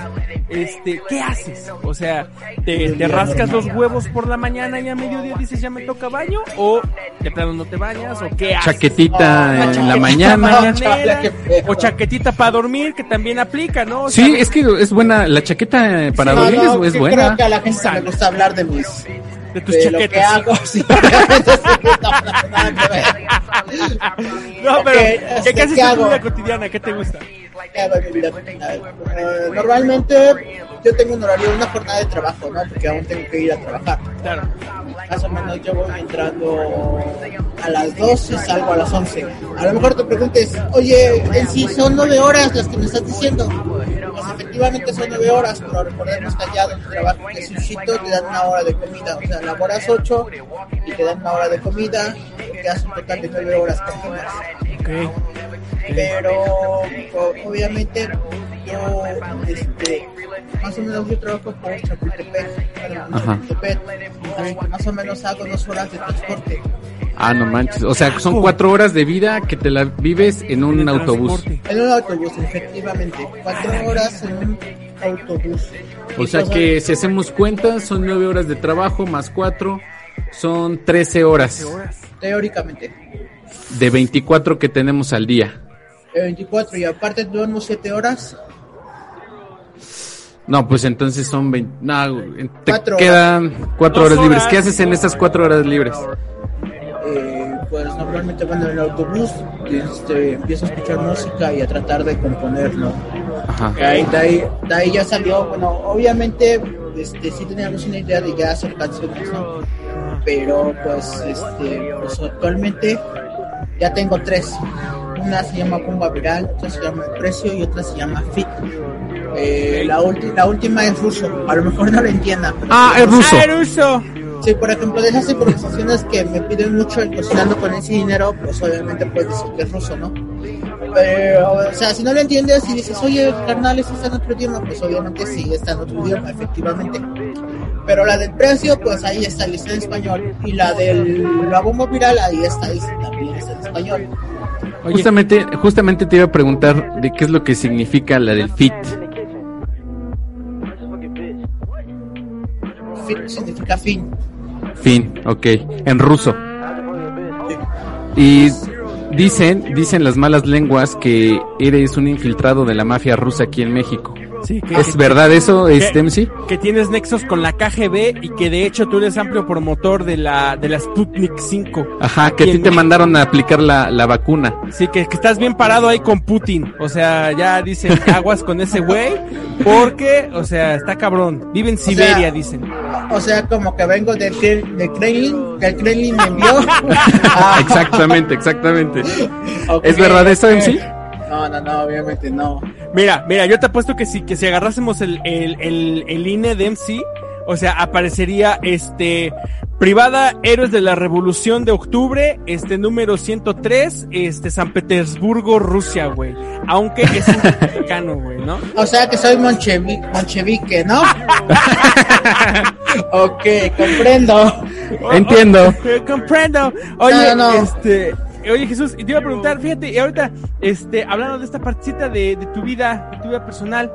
Este, ¿qué haces? O sea, ¿te, te rascas los huevos por la mañana y a mediodía dices ya me toca baño? ¿O de plano no te bañas? ¿O qué haces? Chaquetita Ah, en chaquetita la mañana. Feo. O chaquetita para dormir, que también aplica, ¿no? O Sí, sea, es que es buena, la chaqueta para No, dormir no, es, es buena. Creo que a la gente le gusta hablar de mis de tus de lo que chaquetas. hago, sí, sí, no, pero Ok, ¿qué, este, qué haces ¿qué en tu vida cotidiana? ¿Qué te gusta? ¿Qué hago en mi vida cotidiana? Eh, normalmente yo tengo un horario, una jornada de trabajo, ¿no? Porque aún tengo que ir a trabajar. Claro. Más o menos yo voy entrando a las 12, salgo a las 11. A lo mejor te preguntes, oye, en sí son 9 horas las que me estás diciendo. Pues efectivamente son 9 horas, pero recordemos que allá donde trabajo de sushito te dan una hora de comida. O sea, laboras 8 y te dan una hora de comida, que hace un total de 9 horas continuas. Pero obviamente yo, este, más o menos yo trabajo por Chapultepec, Ajá. Chapultepec, más o menos hago dos horas de transporte. Ah, no manches. O sea, son cuatro horas de vida que te la vives en un En autobús. En un autobús, efectivamente. Cuatro horas en un autobús. O sea que si hacemos cuentas, son nueve horas de trabajo más cuatro, son trece horas Teóricamente. de 24 que tenemos al día. De 24 y aparte duermo 7 horas. No, pues entonces son 20. No, te Cuatro quedan cuatro Dos horas libres. ¿Qué haces en esas cuatro horas libres? Eh, pues normalmente cuando en el autobús este, empiezo a escuchar música y a tratar de componer, ¿no? Ajá. De ahí, de ahí, de ahí ya salió, bueno, obviamente este, sí teníamos una idea de ya hacer canciones, ¿no? Pero pues, este, pues actualmente ya tengo tres. una se llama Bomba Viral, otra se llama El Precio y otra se llama Fit. Eh, la, ulti- la última es ruso, a lo mejor no lo entienda. Ah, es ruso. Ah, es ruso. Sí, por ejemplo, de esas improvisaciones que me piden mucho el cocinando con ese dinero, pues obviamente puedes decir que es ruso, ¿no? Pero, o sea, si no lo entiendes y dices, oye, carnal, eso está en otro idioma, pues obviamente sí está en otro idioma, efectivamente. Pero la del precio, pues ahí está, está en español. Y la del la bomba viral, ahí está, y también está en español. Oye, Justamente, justamente te iba a preguntar de qué es lo que significa la del fit. Fin significa fin. Fin, ok, en ruso. Y dicen, dicen las malas lenguas que eres un infiltrado de la mafia rusa aquí en México. Sí, que, ¿Es verdad eso, este MC? que tienes nexos con la KGB y que de hecho tú eres amplio promotor de la de la Sputnik 5. Ajá, que a ti te mandaron a aplicar la, la vacuna. Sí, que, que estás bien parado ahí con Putin. O sea, ya dicen aguas con ese güey. Porque, o sea, está cabrón. Vive en Siberia, sea, dicen. O sea, como que vengo del, del Kremlin, que el Kremlin me envió. Exactamente, exactamente. ¿Es verdad eso, ok. MC? No, no, no, obviamente no. Mira, mira, yo te apuesto que si, que si agarrásemos el, el, el, el INE de MC, o sea, aparecería este privada Héroes de la Revolución de Octubre, este número 103, este San Petersburgo, Rusia, güey. Aunque es un mexicano, güey, ¿no? O sea que soy monchevi monchevique, ¿no? ok, comprendo. Entiendo. Eh, Comprendo. Oye, No, no, no. este, oye Jesús, y te iba a preguntar, fíjate, y ahorita, este, hablando de esta partecita de, de tu vida, de tu vida personal,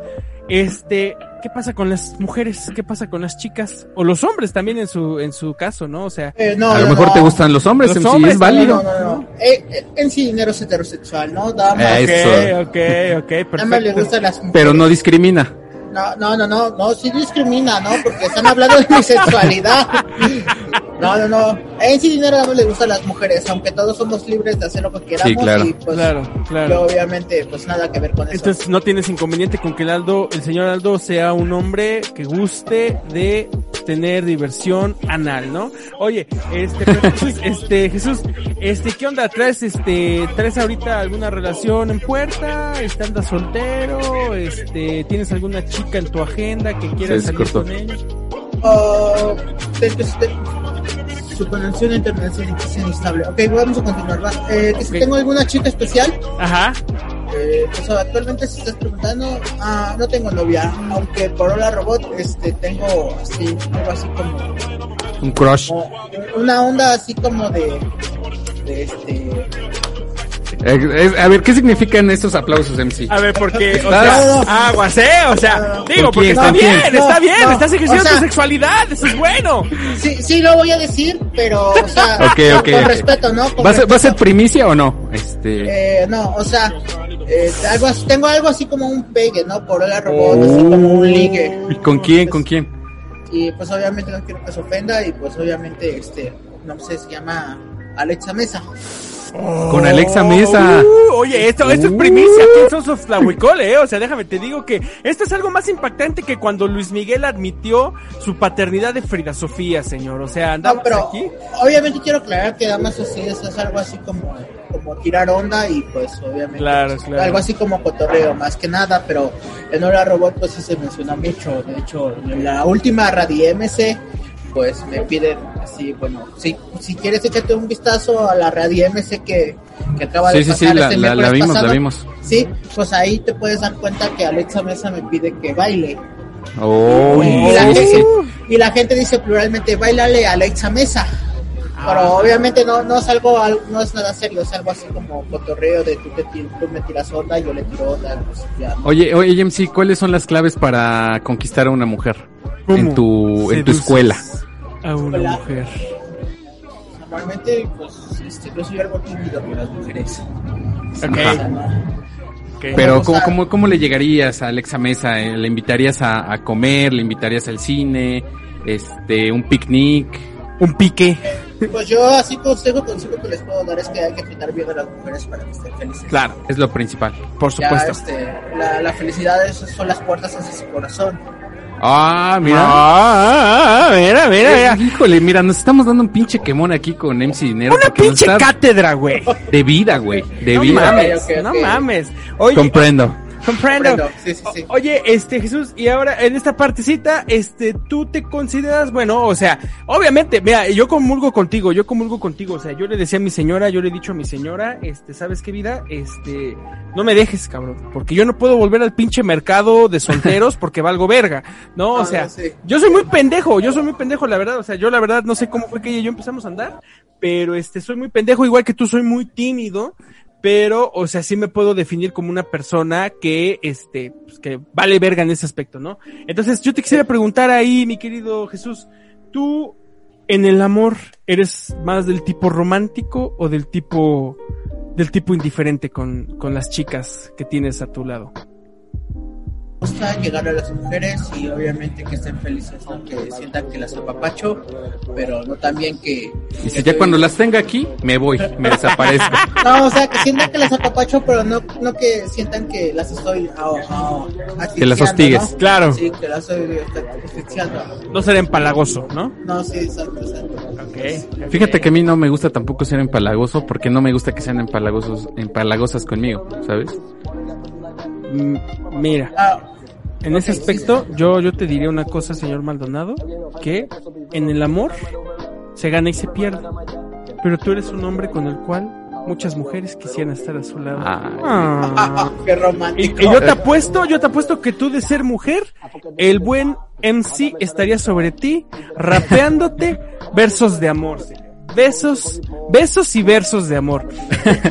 este, ¿qué pasa con las mujeres? ¿Qué pasa con las chicas? O los hombres también en su, en su caso, ¿no? O sea, Eh, no, A lo no, mejor no. te gustan los hombres, Los MC, hombres, es No, válido. no, no, no. Eh, eh, en sí, dinero es heterosexual, ¿no? Dama, Eso. ok, ok, ok, Nada más le perfecto. gustan las mujeres. Pero no discrimina. No, no, no, no, no, sí discrimina, ¿no? Porque están hablando de mi sexualidad. No, no, no. En sí dinero más le gustan las mujeres, aunque todos somos libres de hacer lo que queramos. Sí, claro. Y pues, Claro, yo claro. obviamente, pues nada que ver con eso. Entonces no tienes inconveniente con que el Aldo, el señor Aldo sea un hombre que guste de tener diversión anal, ¿no? Oye, este, Jesús, este, Jesús, este, ¿qué onda? ¿Traes, este, traes ahorita alguna relación en puerta? ¿Este, ¿Andas soltero? Este, ¿tienes alguna chica en tu agenda que quieras salir cortó. con ella? Oh, te- te- te- su conexión a internet es inestable. Ok, vamos a continuar. va. Eh, que si tengo alguna chica especial, Ajá. eh, pues actualmente si estás preguntando, ah, no tengo novia, aunque por hola robot, este, tengo así, algo así como, Un crush. como una onda así como de, de este, a ver, ¿qué significan estos aplausos, MC? A ver, porque, o sea, aguas, eh, o sea, digo, ¿Con porque está ¿Con bien, está No, bien, no, estás ejerciendo o sea- tu sexualidad, eso es bueno. sí, sí lo voy a decir, pero, o sea, Ok, con, respeto, ¿no? Con ¿Va a, ser, ¿Va a ser respeto. primicia o no? Este. Eh, no, o sea, eh, algo tengo algo así como un pegue, ¿no? Por hola robot, así como un ligue. ¿Y con quién? ¿Con quién? Y pues obviamente no quiero que se ofenda y pues obviamente este, no sé, se llama Alexa Mesa. Con Alexa Mesa. Uh, oye, esto, esto es primicia aquí en Sons of Tlahuicole, eh. O sea, déjame te digo que esto es algo más impactante que cuando Luis Miguel admitió su paternidad de Frida Sofía, señor. O sea, No, andamos pero aquí. obviamente quiero aclarar que damas así eso es algo así como, como tirar onda y pues obviamente Claro, pues, claro. algo así como cotorreo más que nada, pero en Hola Robot pues sí se menciona mucho. De hecho, en la última Radio MC pues me piden así, bueno, si, si quieres échate un vistazo a la Radio MC que, que acaba de Sí, sí, pasar sí, la, este la, vimos, la vimos. Sí, pues ahí te puedes dar cuenta que Alexa Mesa me pide que baile. Oh, y, la sí, sí, gente, sí. y la gente dice pluralmente, bailale a Alexa Mesa. Pero Ah. obviamente no, no es algo, al- no es nada serio, es algo así como cotorreo de tú, te, tú me tiras onda, yo le tiro onda, pues ya. ¿no? Oye, oye, MC, ¿cuáles son las claves para conquistar a una mujer en tu, en tu seduces escuela? A una Hola. mujer. Normalmente, pues, este, yo soy algo tímido con las mujeres. Ok. Pero, ¿cómo, cómo, cómo le llegarías a Alexa Mesa? Eh, ¿Le invitarías a, a comer? ¿Le invitarías al cine? Este, un picnic? Un pique. Pues yo así consejo, consejo que les puedo dar es que hay que tratar bien a las mujeres para que estén felices. Claro, Es lo principal. por Ya, supuesto. este, la, la felicidad es- son las puertas hacia su corazón. Ah, mira. Ah, ah, ah, mira, mira, mira. Híjole, mira, nos estamos dando un pinche quemón aquí con MC Dinero. Una pinche cátedra, güey. De vida, güey. De No vida. mames, Ok, ok, no mames. Oye, Comprendo. Comprendo. Comprendo, sí, sí, sí. O- Oye, este Jesús, y ahora en esta partecita, este, tú te consideras, bueno, o sea, obviamente, mira, yo comulgo contigo, yo comulgo contigo, o sea, yo le decía a mi señora, yo le he dicho a mi señora, este, ¿sabes qué vida? Este, no me dejes, cabrón, porque yo no puedo volver al pinche mercado de solteros porque valgo verga, ¿no? O Ah, sea, yo soy muy pendejo, yo soy muy pendejo, la verdad, o sea, yo la verdad no sé cómo fue que ella y yo empezamos a andar, pero este, soy muy pendejo, igual que tú, soy muy tímido, pero, o sea, sí me puedo definir como una persona que, este, pues, que vale verga en ese aspecto, ¿no? Entonces, yo te quisiera preguntar ahí, mi querido Jesús, ¿tú en el amor eres más del tipo romántico o del tipo, del tipo indiferente con, con las chicas que tienes a tu lado? Me gusta llegar a las mujeres y obviamente que estén felices, ¿no? que sientan que las apapacho, pero no también que... Dice, ya cuando las tenga aquí, me voy, me desaparezco. No, o sea, que sientan que las apapacho, pero no, no que sientan que las estoy... ah, ah, Que las hostigues. ¿no? Claro. Sí, que las estoy asfixiando. No ser empalagoso, ¿no? No, sí, exacto, exacto. Ok. Fíjate que a mí no me gusta tampoco ser empalagoso porque no me gusta que sean empalagosos, empalagosas conmigo, ¿sabes? Mm, Mira, Ah, En ese aspecto, yo, yo te diría una cosa, señor Maldonado, que en el amor se gana y se pierde. Pero tú eres un hombre con el cual muchas mujeres quisieran estar a su lado. Ah. ah, qué Y, romántico. y yo te apuesto, yo te apuesto que tú de ser mujer, el buen MC estaría sobre ti, rapeándote versos de amor. Besos, besos y versos de amor.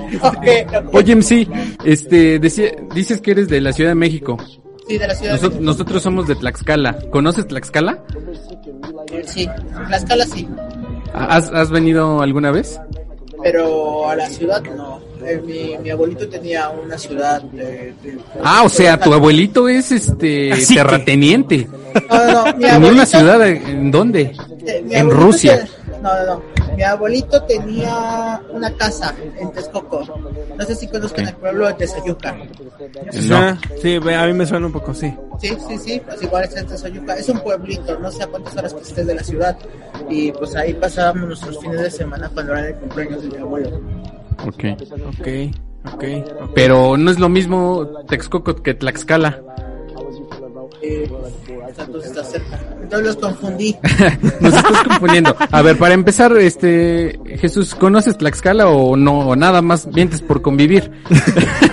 Oye, MC, este, decía, dices que eres de la Ciudad de México. Sí, de la ciudad de nosotros somos de Tlaxcala. ¿Conoces Tlaxcala? Sí, la escala sí, ¿Has, has venido alguna vez? pero a la ciudad no. Eh, mi, mi abuelito tenía una ciudad de... de- Ah, o sea, tu abuelito es este Así que- terrateniente. No, no, no, mi ¿En abuelito... una ciudad en dónde? eh, en Rusia. No, no, no. Mi abuelito tenía una casa en Texcoco. No sé si conozcan el pueblo de Tesoyuca. No. Ah, Sí, ve, a mí me suena un poco, sí. Sí, sí, sí, pues igual es en Tesoyuca. Es un pueblito, no sé a cuántas horas que estés de la ciudad. Y pues ahí pasábamos nuestros fines de semana cuando era el cumpleaños de mi abuelo. Ok. Ok, ok. Pero no es lo mismo Texcoco que Tlaxcala. Eh, entonces está cerca. Entonces los confundí. Nos estás confundiendo. A ver, para empezar, este, Jesús, ¿conoces Tlaxcala o no? O nada más mientes por convivir.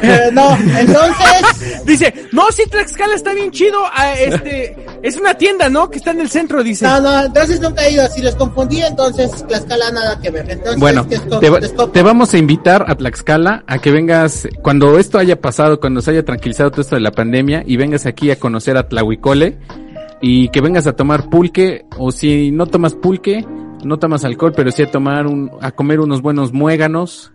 Eh, no, entonces... Dice, no, sí, Tlaxcala está bien chido. ah, este, es una tienda, ¿no? Que está en el centro, dice. No, no, entonces nunca he ido. Si los confundí, entonces Tlaxcala nada que ver. Entonces, Bueno, te, va- Texcoco. te vamos a invitar a Tlaxcala a que vengas cuando esto haya pasado, cuando se haya tranquilizado todo esto de la pandemia y vengas aquí a conocer a Tlahuicole y que vengas a tomar pulque o si no tomas pulque, no tomas alcohol, pero sí a tomar un, a comer unos buenos muéganos.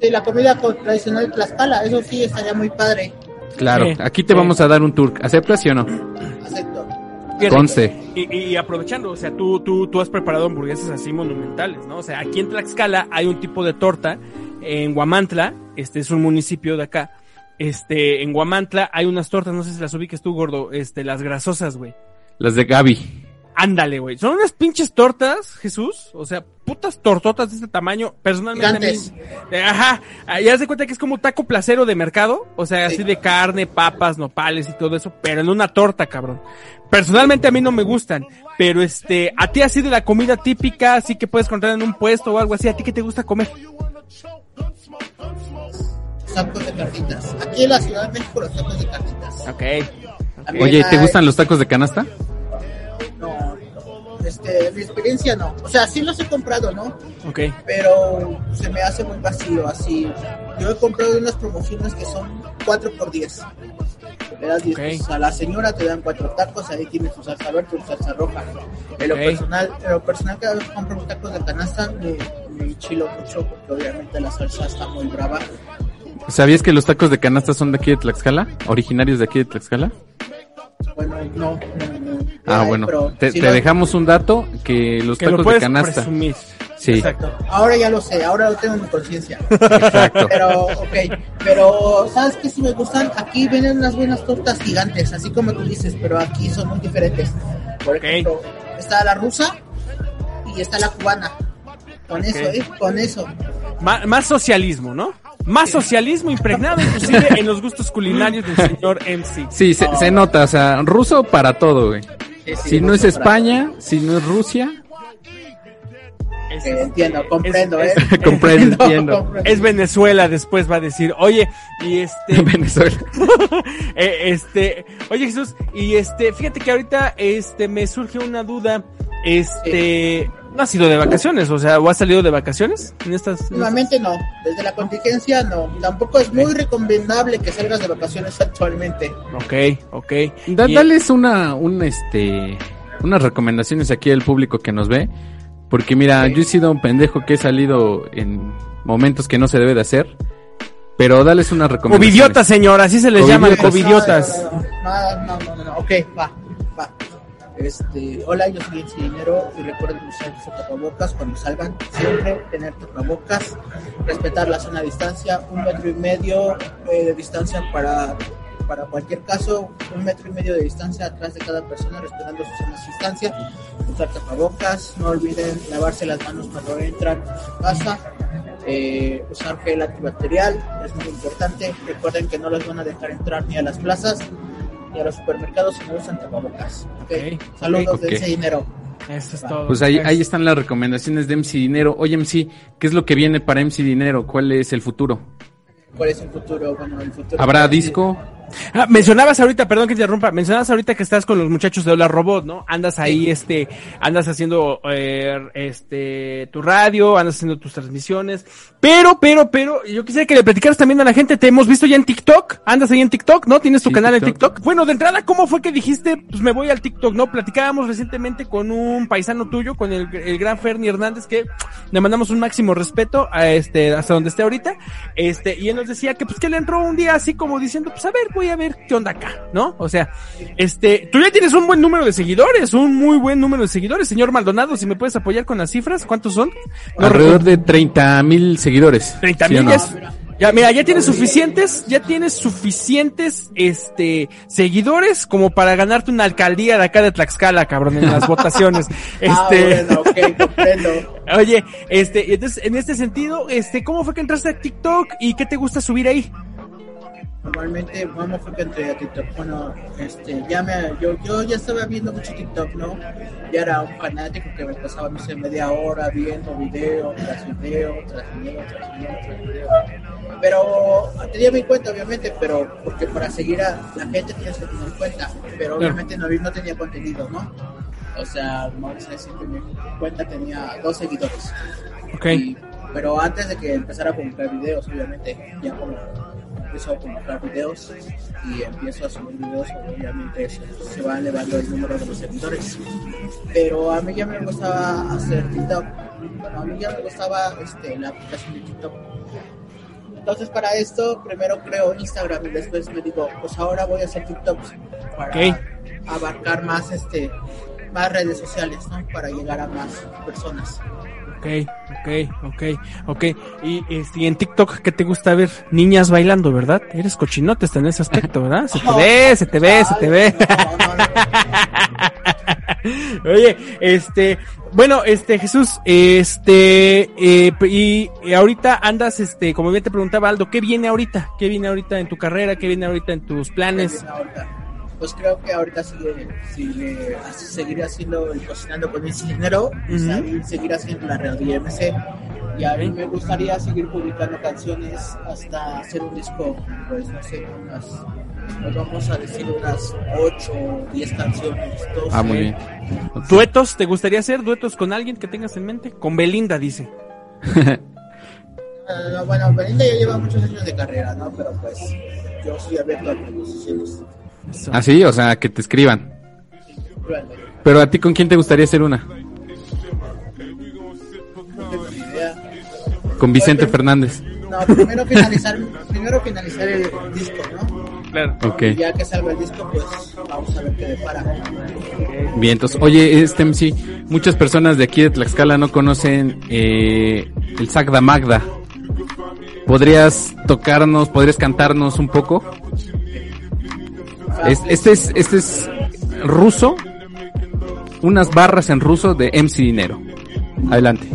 Sí, la comida co- tradicional de Tlaxcala, eso sí estaría muy padre. Claro, Sí, aquí te sí. vamos a dar un tour. ¿Aceptas sí o no? Acepto. Conste. Y, y aprovechando, o sea, tú, tú, tú has preparado hamburguesas así monumentales, ¿no? O sea, aquí en Tlaxcala hay un tipo de torta, en Guamantla, este es un municipio de acá, este, en Guamantla hay unas tortas, no sé si las ubiques tú, gordo, este, las grasosas, güey. Las de Gaby. Ándale, güey. Son unas pinches tortas, Jesús. O sea, putas tortotas de este tamaño. Personalmente a mí- Gigantes. eh, Ajá. Ya se cuenta que es como taco placero de mercado. O sea, Sí. así de carne, papas, nopales y todo eso. Pero en una torta, cabrón. Personalmente a mí no me gustan. Pero este, a ti así de la comida típica, así que puedes encontrar en un puesto o algo así. ¿A ti qué te gusta comer? Tacos de carnitas. Aquí en la Ciudad de México los tacos de carnitas. Ok. También Oye, ¿te hay- gustan los tacos de canasta? No, no. Este, mi experiencia no. O sea, sí los he comprado, ¿no? Ok. Pero se me hace muy vacío, así. Yo he comprado unas promociones que son 4 por 10. Le das 10 Ok. pesos a la señora, te dan cuatro tacos, ahí tienes tu salsa verde, tu salsa roja. En lo personal, en lo personal cada vez que compro tacos de canasta me, me enchilo mucho porque obviamente la salsa está muy brava. ¿Sabías que los tacos de canasta son de aquí de Tlaxcala? ¿Originarios de aquí de Tlaxcala? Bueno, no, no, no. Ah, Ay, bueno. pero Te, sí te lo- dejamos un dato que los Que lo tacos de canasta. presumir. Sí, Exacto. Ahora ya lo sé, ahora lo tengo en mi conciencia. exacto. Pero, ok, pero ¿sabes qué? Si me gustan, aquí vienen unas buenas tortas gigantes, así como tú dices, pero aquí son muy diferentes. Por ejemplo, está la rusa y está la cubana. Con eso, ¿eh? Con eso. Más socialismo, ¿no? Más socialismo impregnado inclusive en los gustos culinarios del señor MC. Sí, se, se nota, o sea, ruso para todo, güey. Sí, sí, Si no es para- España, si no es Rusia, Es, Eh, entiendo, comprendo, es- ¿eh? comprendo, entiendo. comprendo. es Venezuela, después va a decir, oye, y este, Venezuela. eh, este, oye Jesús, y este, fíjate que ahorita, este, me surge una duda, este, no has sido de vacaciones, o sea, o has salido de vacaciones en estas, en estas- Normalmente no, desde la contingencia no. Tampoco es muy recomendable que salgas de vacaciones actualmente. Ok, ok. Da- Y- dales una, un, este, unas recomendaciones aquí al público que nos ve. Porque mira, yo he sido un pendejo que he salido en momentos que no se debe de hacer. Pero dales una recomendación. Covidiotas, señor, así se les llaman, Covidiotas. covidiotas. No, no, no, no, no, ok, va, va. Este, hola, yo soy el dinero y recuerden usar su tapabocas cuando salgan. Siempre tener tapabocas, respetar la zona de distancia, un metro y medio eh, de distancia para, para cualquier caso, un metro y medio de distancia atrás de cada persona, respetando sus zonas de distancia. Usar tapabocas, no olviden lavarse las manos cuando entran a su casa. Eh, usar gel antibacterial es muy importante. Recuerden que no los van a dejar entrar ni a las plazas ni a los supermercados si no usan tapabocas. ¿ok? Ok, Saludos de ese dinero. Eso es todo. Pues ahí, ahí están las recomendaciones de MC Dinero. Oye, MC, ¿qué es lo que viene para MC Dinero? ¿Cuál es el futuro? ¿Cuál es el futuro? Bueno, el futuro. ¿Habrá disco? Ah, mencionabas ahorita, perdón que te interrumpa, mencionabas ahorita que estás con los muchachos de Hola Robot, ¿no? Andas ahí, este, andas haciendo, eh, este, tu radio, andas haciendo tus transmisiones, pero, pero, pero, yo quisiera que le platicaras también a la gente, te hemos visto ya en TikTok, andas ahí en TikTok, ¿no? Tienes tu Sí, canal en TikTok. Bueno, de entrada, ¿cómo fue que dijiste, pues me voy al TikTok, ¿no? Platicábamos recientemente con un paisano tuyo, con el, el gran Fernie Hernández, que le mandamos un máximo respeto a este, hasta donde esté ahorita, este, y él nos decía que pues que le entró un día así como diciendo, pues a ver, voy a ver qué onda acá, ¿no? O sea, este, tú ya tienes un buen número de seguidores, un muy buen número de seguidores, señor Maldonado, si me puedes apoyar con las cifras, ¿cuántos son? No Alrededor de 30 mil seguidores. 30 ¿sí o mil ya mira, ya tienes suficientes, ya tienes suficientes, este, seguidores como para ganarte una alcaldía de acá de Tlaxcala, cabrón, en las votaciones. Ah, Este, bueno, ok, comprendo. oye, este, entonces, en este sentido, este, ¿cómo fue que entraste a TikTok y qué te gusta subir ahí? Normalmente, ¿cómo fue que entré a TikTok? Bueno, este, ya me, yo, yo ya estaba viendo mucho TikTok, ¿no? Ya era un fanático que me pasaba, no sé, media hora viendo video tras video, tras video, tras video, tras video. Pero tenía mi cuenta, obviamente, pero porque para seguir a la gente tienes que tener cuenta. Pero obviamente no, no tenía contenido, ¿no? O sea, vamos a decir que mi cuenta tenía dos seguidores. Ok. Y- pero antes de que empezara a publicar videos, obviamente, ya como empiezo a publicar videos y empiezo a subir videos, obviamente se, se va elevando el número de los seguidores. Pero a mí ya me gustaba hacer TikTok. Bueno, a mí ya me gustaba este, la aplicación de TikTok. Entonces para esto primero creo Instagram y después me digo, pues ahora voy a hacer TikTok para abarcar más este más redes sociales, ¿no? Para llegar a más personas. Ok, ok, ok, ok. Y este, y en TikTok, ¿qué te gusta ver? Niñas bailando, ¿verdad? Eres cochinote hasta en ese aspecto, ¿verdad? Se te ve, se te ve, se te ve. Oye, este, bueno, este, Jesús, este, eh, y, y ahorita andas, este, como bien te preguntaba Aldo, ¿qué viene ahorita? ¿Qué viene ahorita en tu carrera? ¿Qué viene ahorita en tus planes? ahorita? Pues creo que ahorita sigue, sigue así seguiré haciendo el cocinando con ese dinero y Ujú. salir- seguir haciendo la radio IMC. Y a mí me gustaría seguir publicando canciones hasta hacer un disco, pues no sé, unas, pues vamos a decir unas 8 o 10 canciones. 12. Ah, muy bien. ¿Duetos? ¿Te gustaría hacer duetos con alguien que tengas en mente? Con Belinda, dice. Ah, bueno, Belinda ya lleva muchos años de carrera, ¿no? Pero pues yo soy abierto a proposiciones. Ah, sí, o sea, que te escriban. Pero a ti, ¿con quién te gustaría hacer una? Con Vicente Fernández. No, primero finalizar, primero finalizar el disco, ¿no? Claro. Y ya que salga el disco, pues vamos a ver qué depara. Bien, entonces, oye, este MC, muchas personas de aquí de Tlaxcala no conocen eh, el Sagda Magda. ¿Podrías tocarnos, podrías cantarnos un poco? Es- este es, este es ruso, unas barras en ruso de MC Dinero. Adelante.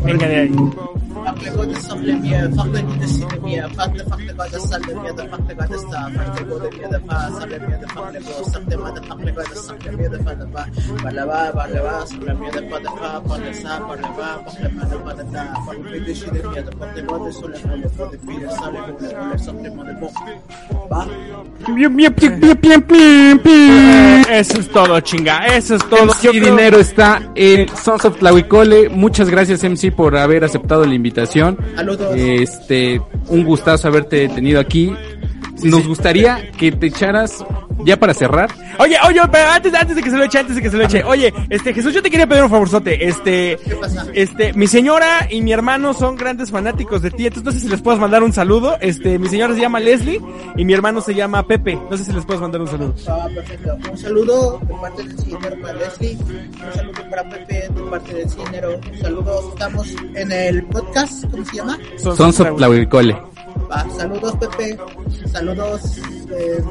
Eso es todo, chinga. Eso es todo. Dinero está en Sons of. Muchas gracias MC por haber aceptado la invitación. Este, un gustazo haberte tenido aquí. Nos gustaría que te echaras, ya para cerrar, Oye, oye, pero antes, antes de que se lo eche, antes de que se lo eche. Oye, este, Jesús, yo te quería pedir un favorzote. Este, ¿Qué pasa? este, mi señora y mi hermano son grandes fanáticos de ti. Entonces, no sé si les puedes mandar un saludo. Este, mi señora se llama Leslie y mi hermano se llama Pepe. No sé si les puedes mandar un saludo. Ah, perfecto. Un saludo de parte del Cinero para Leslie. Un saludo para Pepe de parte del Cinero. Un saludo. Estamos en el podcast. ¿Cómo se llama? Of Tlahuicole. Va, saludos Pepe. Saludos. Eh,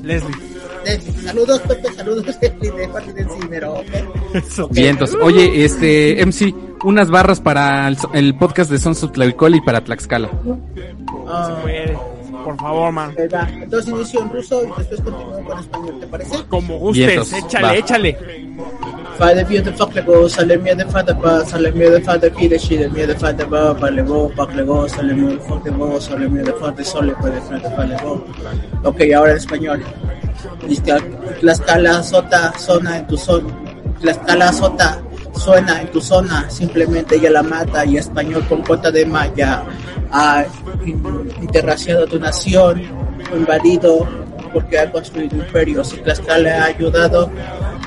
Leslie. Leslie. Saludos Pepe. Saludos Leslie de. Eso. Vientos. Oye, este, MC, unas barras para el, el podcast de Sons of y para Tlaxcala. Puede. Por favor, man. Entonces inicio en ruso y después continúo con español. ¿Te parece? Como gustes. Échale, va. échale. Father view the fuck lego, sale mie de father ba, sale mie de father ki de shi de mie de father ba, ba lego, fuck lego, sale mie de fuck de bo, sale mie de father sole, pues de frente pa lego. Ok, ahora en español. Dice, Tlaxcala sota, zona en tu zona. Tlaxcala sota, suena en tu zona. Simplemente ya la mata y español con cota de maya. Ha in- interraciado tu nación, invadido porque ha construido imperios y Tlaxcala ha ayudado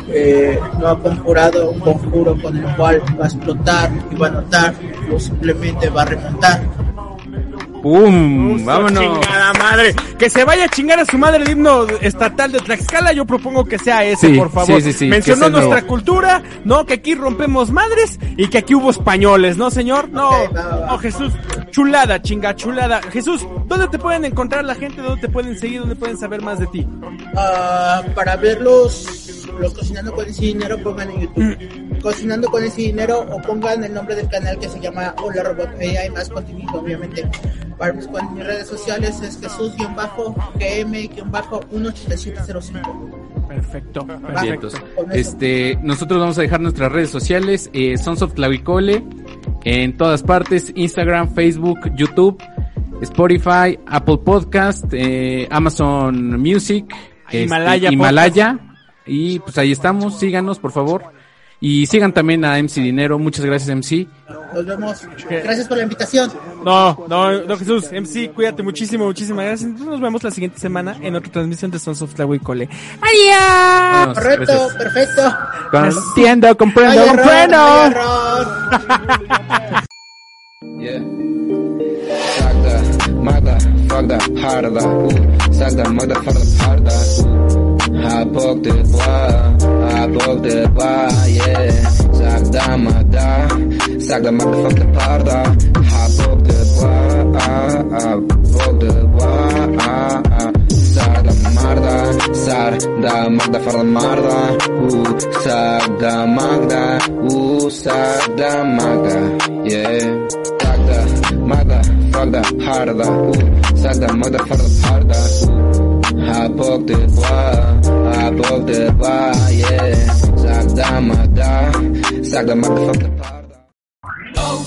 eh, no ha conjurado un conjuro con el cual va a explotar y va a notar o simplemente va a remontar. ¡Pum! ¡Vámonos! Chingada madre. Que se vaya a chingar a su madre el himno estatal de Tlaxcala. Yo propongo que sea ese, Sí, por favor. sí, sí, sí, Mencionó nuestra nuevo. cultura, ¿no? Que aquí rompemos madres y que aquí hubo españoles, ¿no, señor? No, Ok, va, va, va. no, Jesús. Chulada, chinga, chulada. Jesús, ¿dónde te pueden encontrar la gente? ¿Dónde te pueden seguir? ¿Dónde pueden saber más de ti? Ah, para verlos, los cocinando con ese dinero, pongan en YouTube. Cocinando con ese dinero o pongan el nombre del canal que se llama Hola Robot. Ahí hay más contenido, obviamente. Para mis, redes sociales es Jesús-GM-18705. Perfecto, perfecto. Este, nosotros vamos a dejar nuestras redes sociales, eh, Sons of Tlahuicole, en todas partes, Instagram, Facebook, YouTube, Spotify, Apple Podcast, eh, Amazon Music, este, Himalaya Himalaya, y pues ahí estamos, síganos por favor, y sigan también a MC Dinero, muchas gracias MC, Nos vemos. Gracias por la invitación. No, no, no, Jesús. MC, cuídate muchísimo, muchísimas gracias. Nos vemos la siguiente semana en otra transmisión de Sons of Tlahuicole. ¡Adiós! Vámonos, Correcto, gracias. perfecto. Entiendo, comprendo, error, comprendo. error. Yeah. Sagda, motherfucker, harda, motherfucker, harda, Hapok de bois, hapok de bois, yeah. Zakdama da, zakdama fuck the parda. Hapok de bois, hapok de bois, sar da marda, sar da magda far de marda, u sar da magda, u sar da magda, yeah. Sagda, motherfucker, harda, ooh. Sagda, motherfucker, harda, ooh. I broke the bar, I broke the bar, yeah. Sagda, mother, Sagda, motherfucker, harda.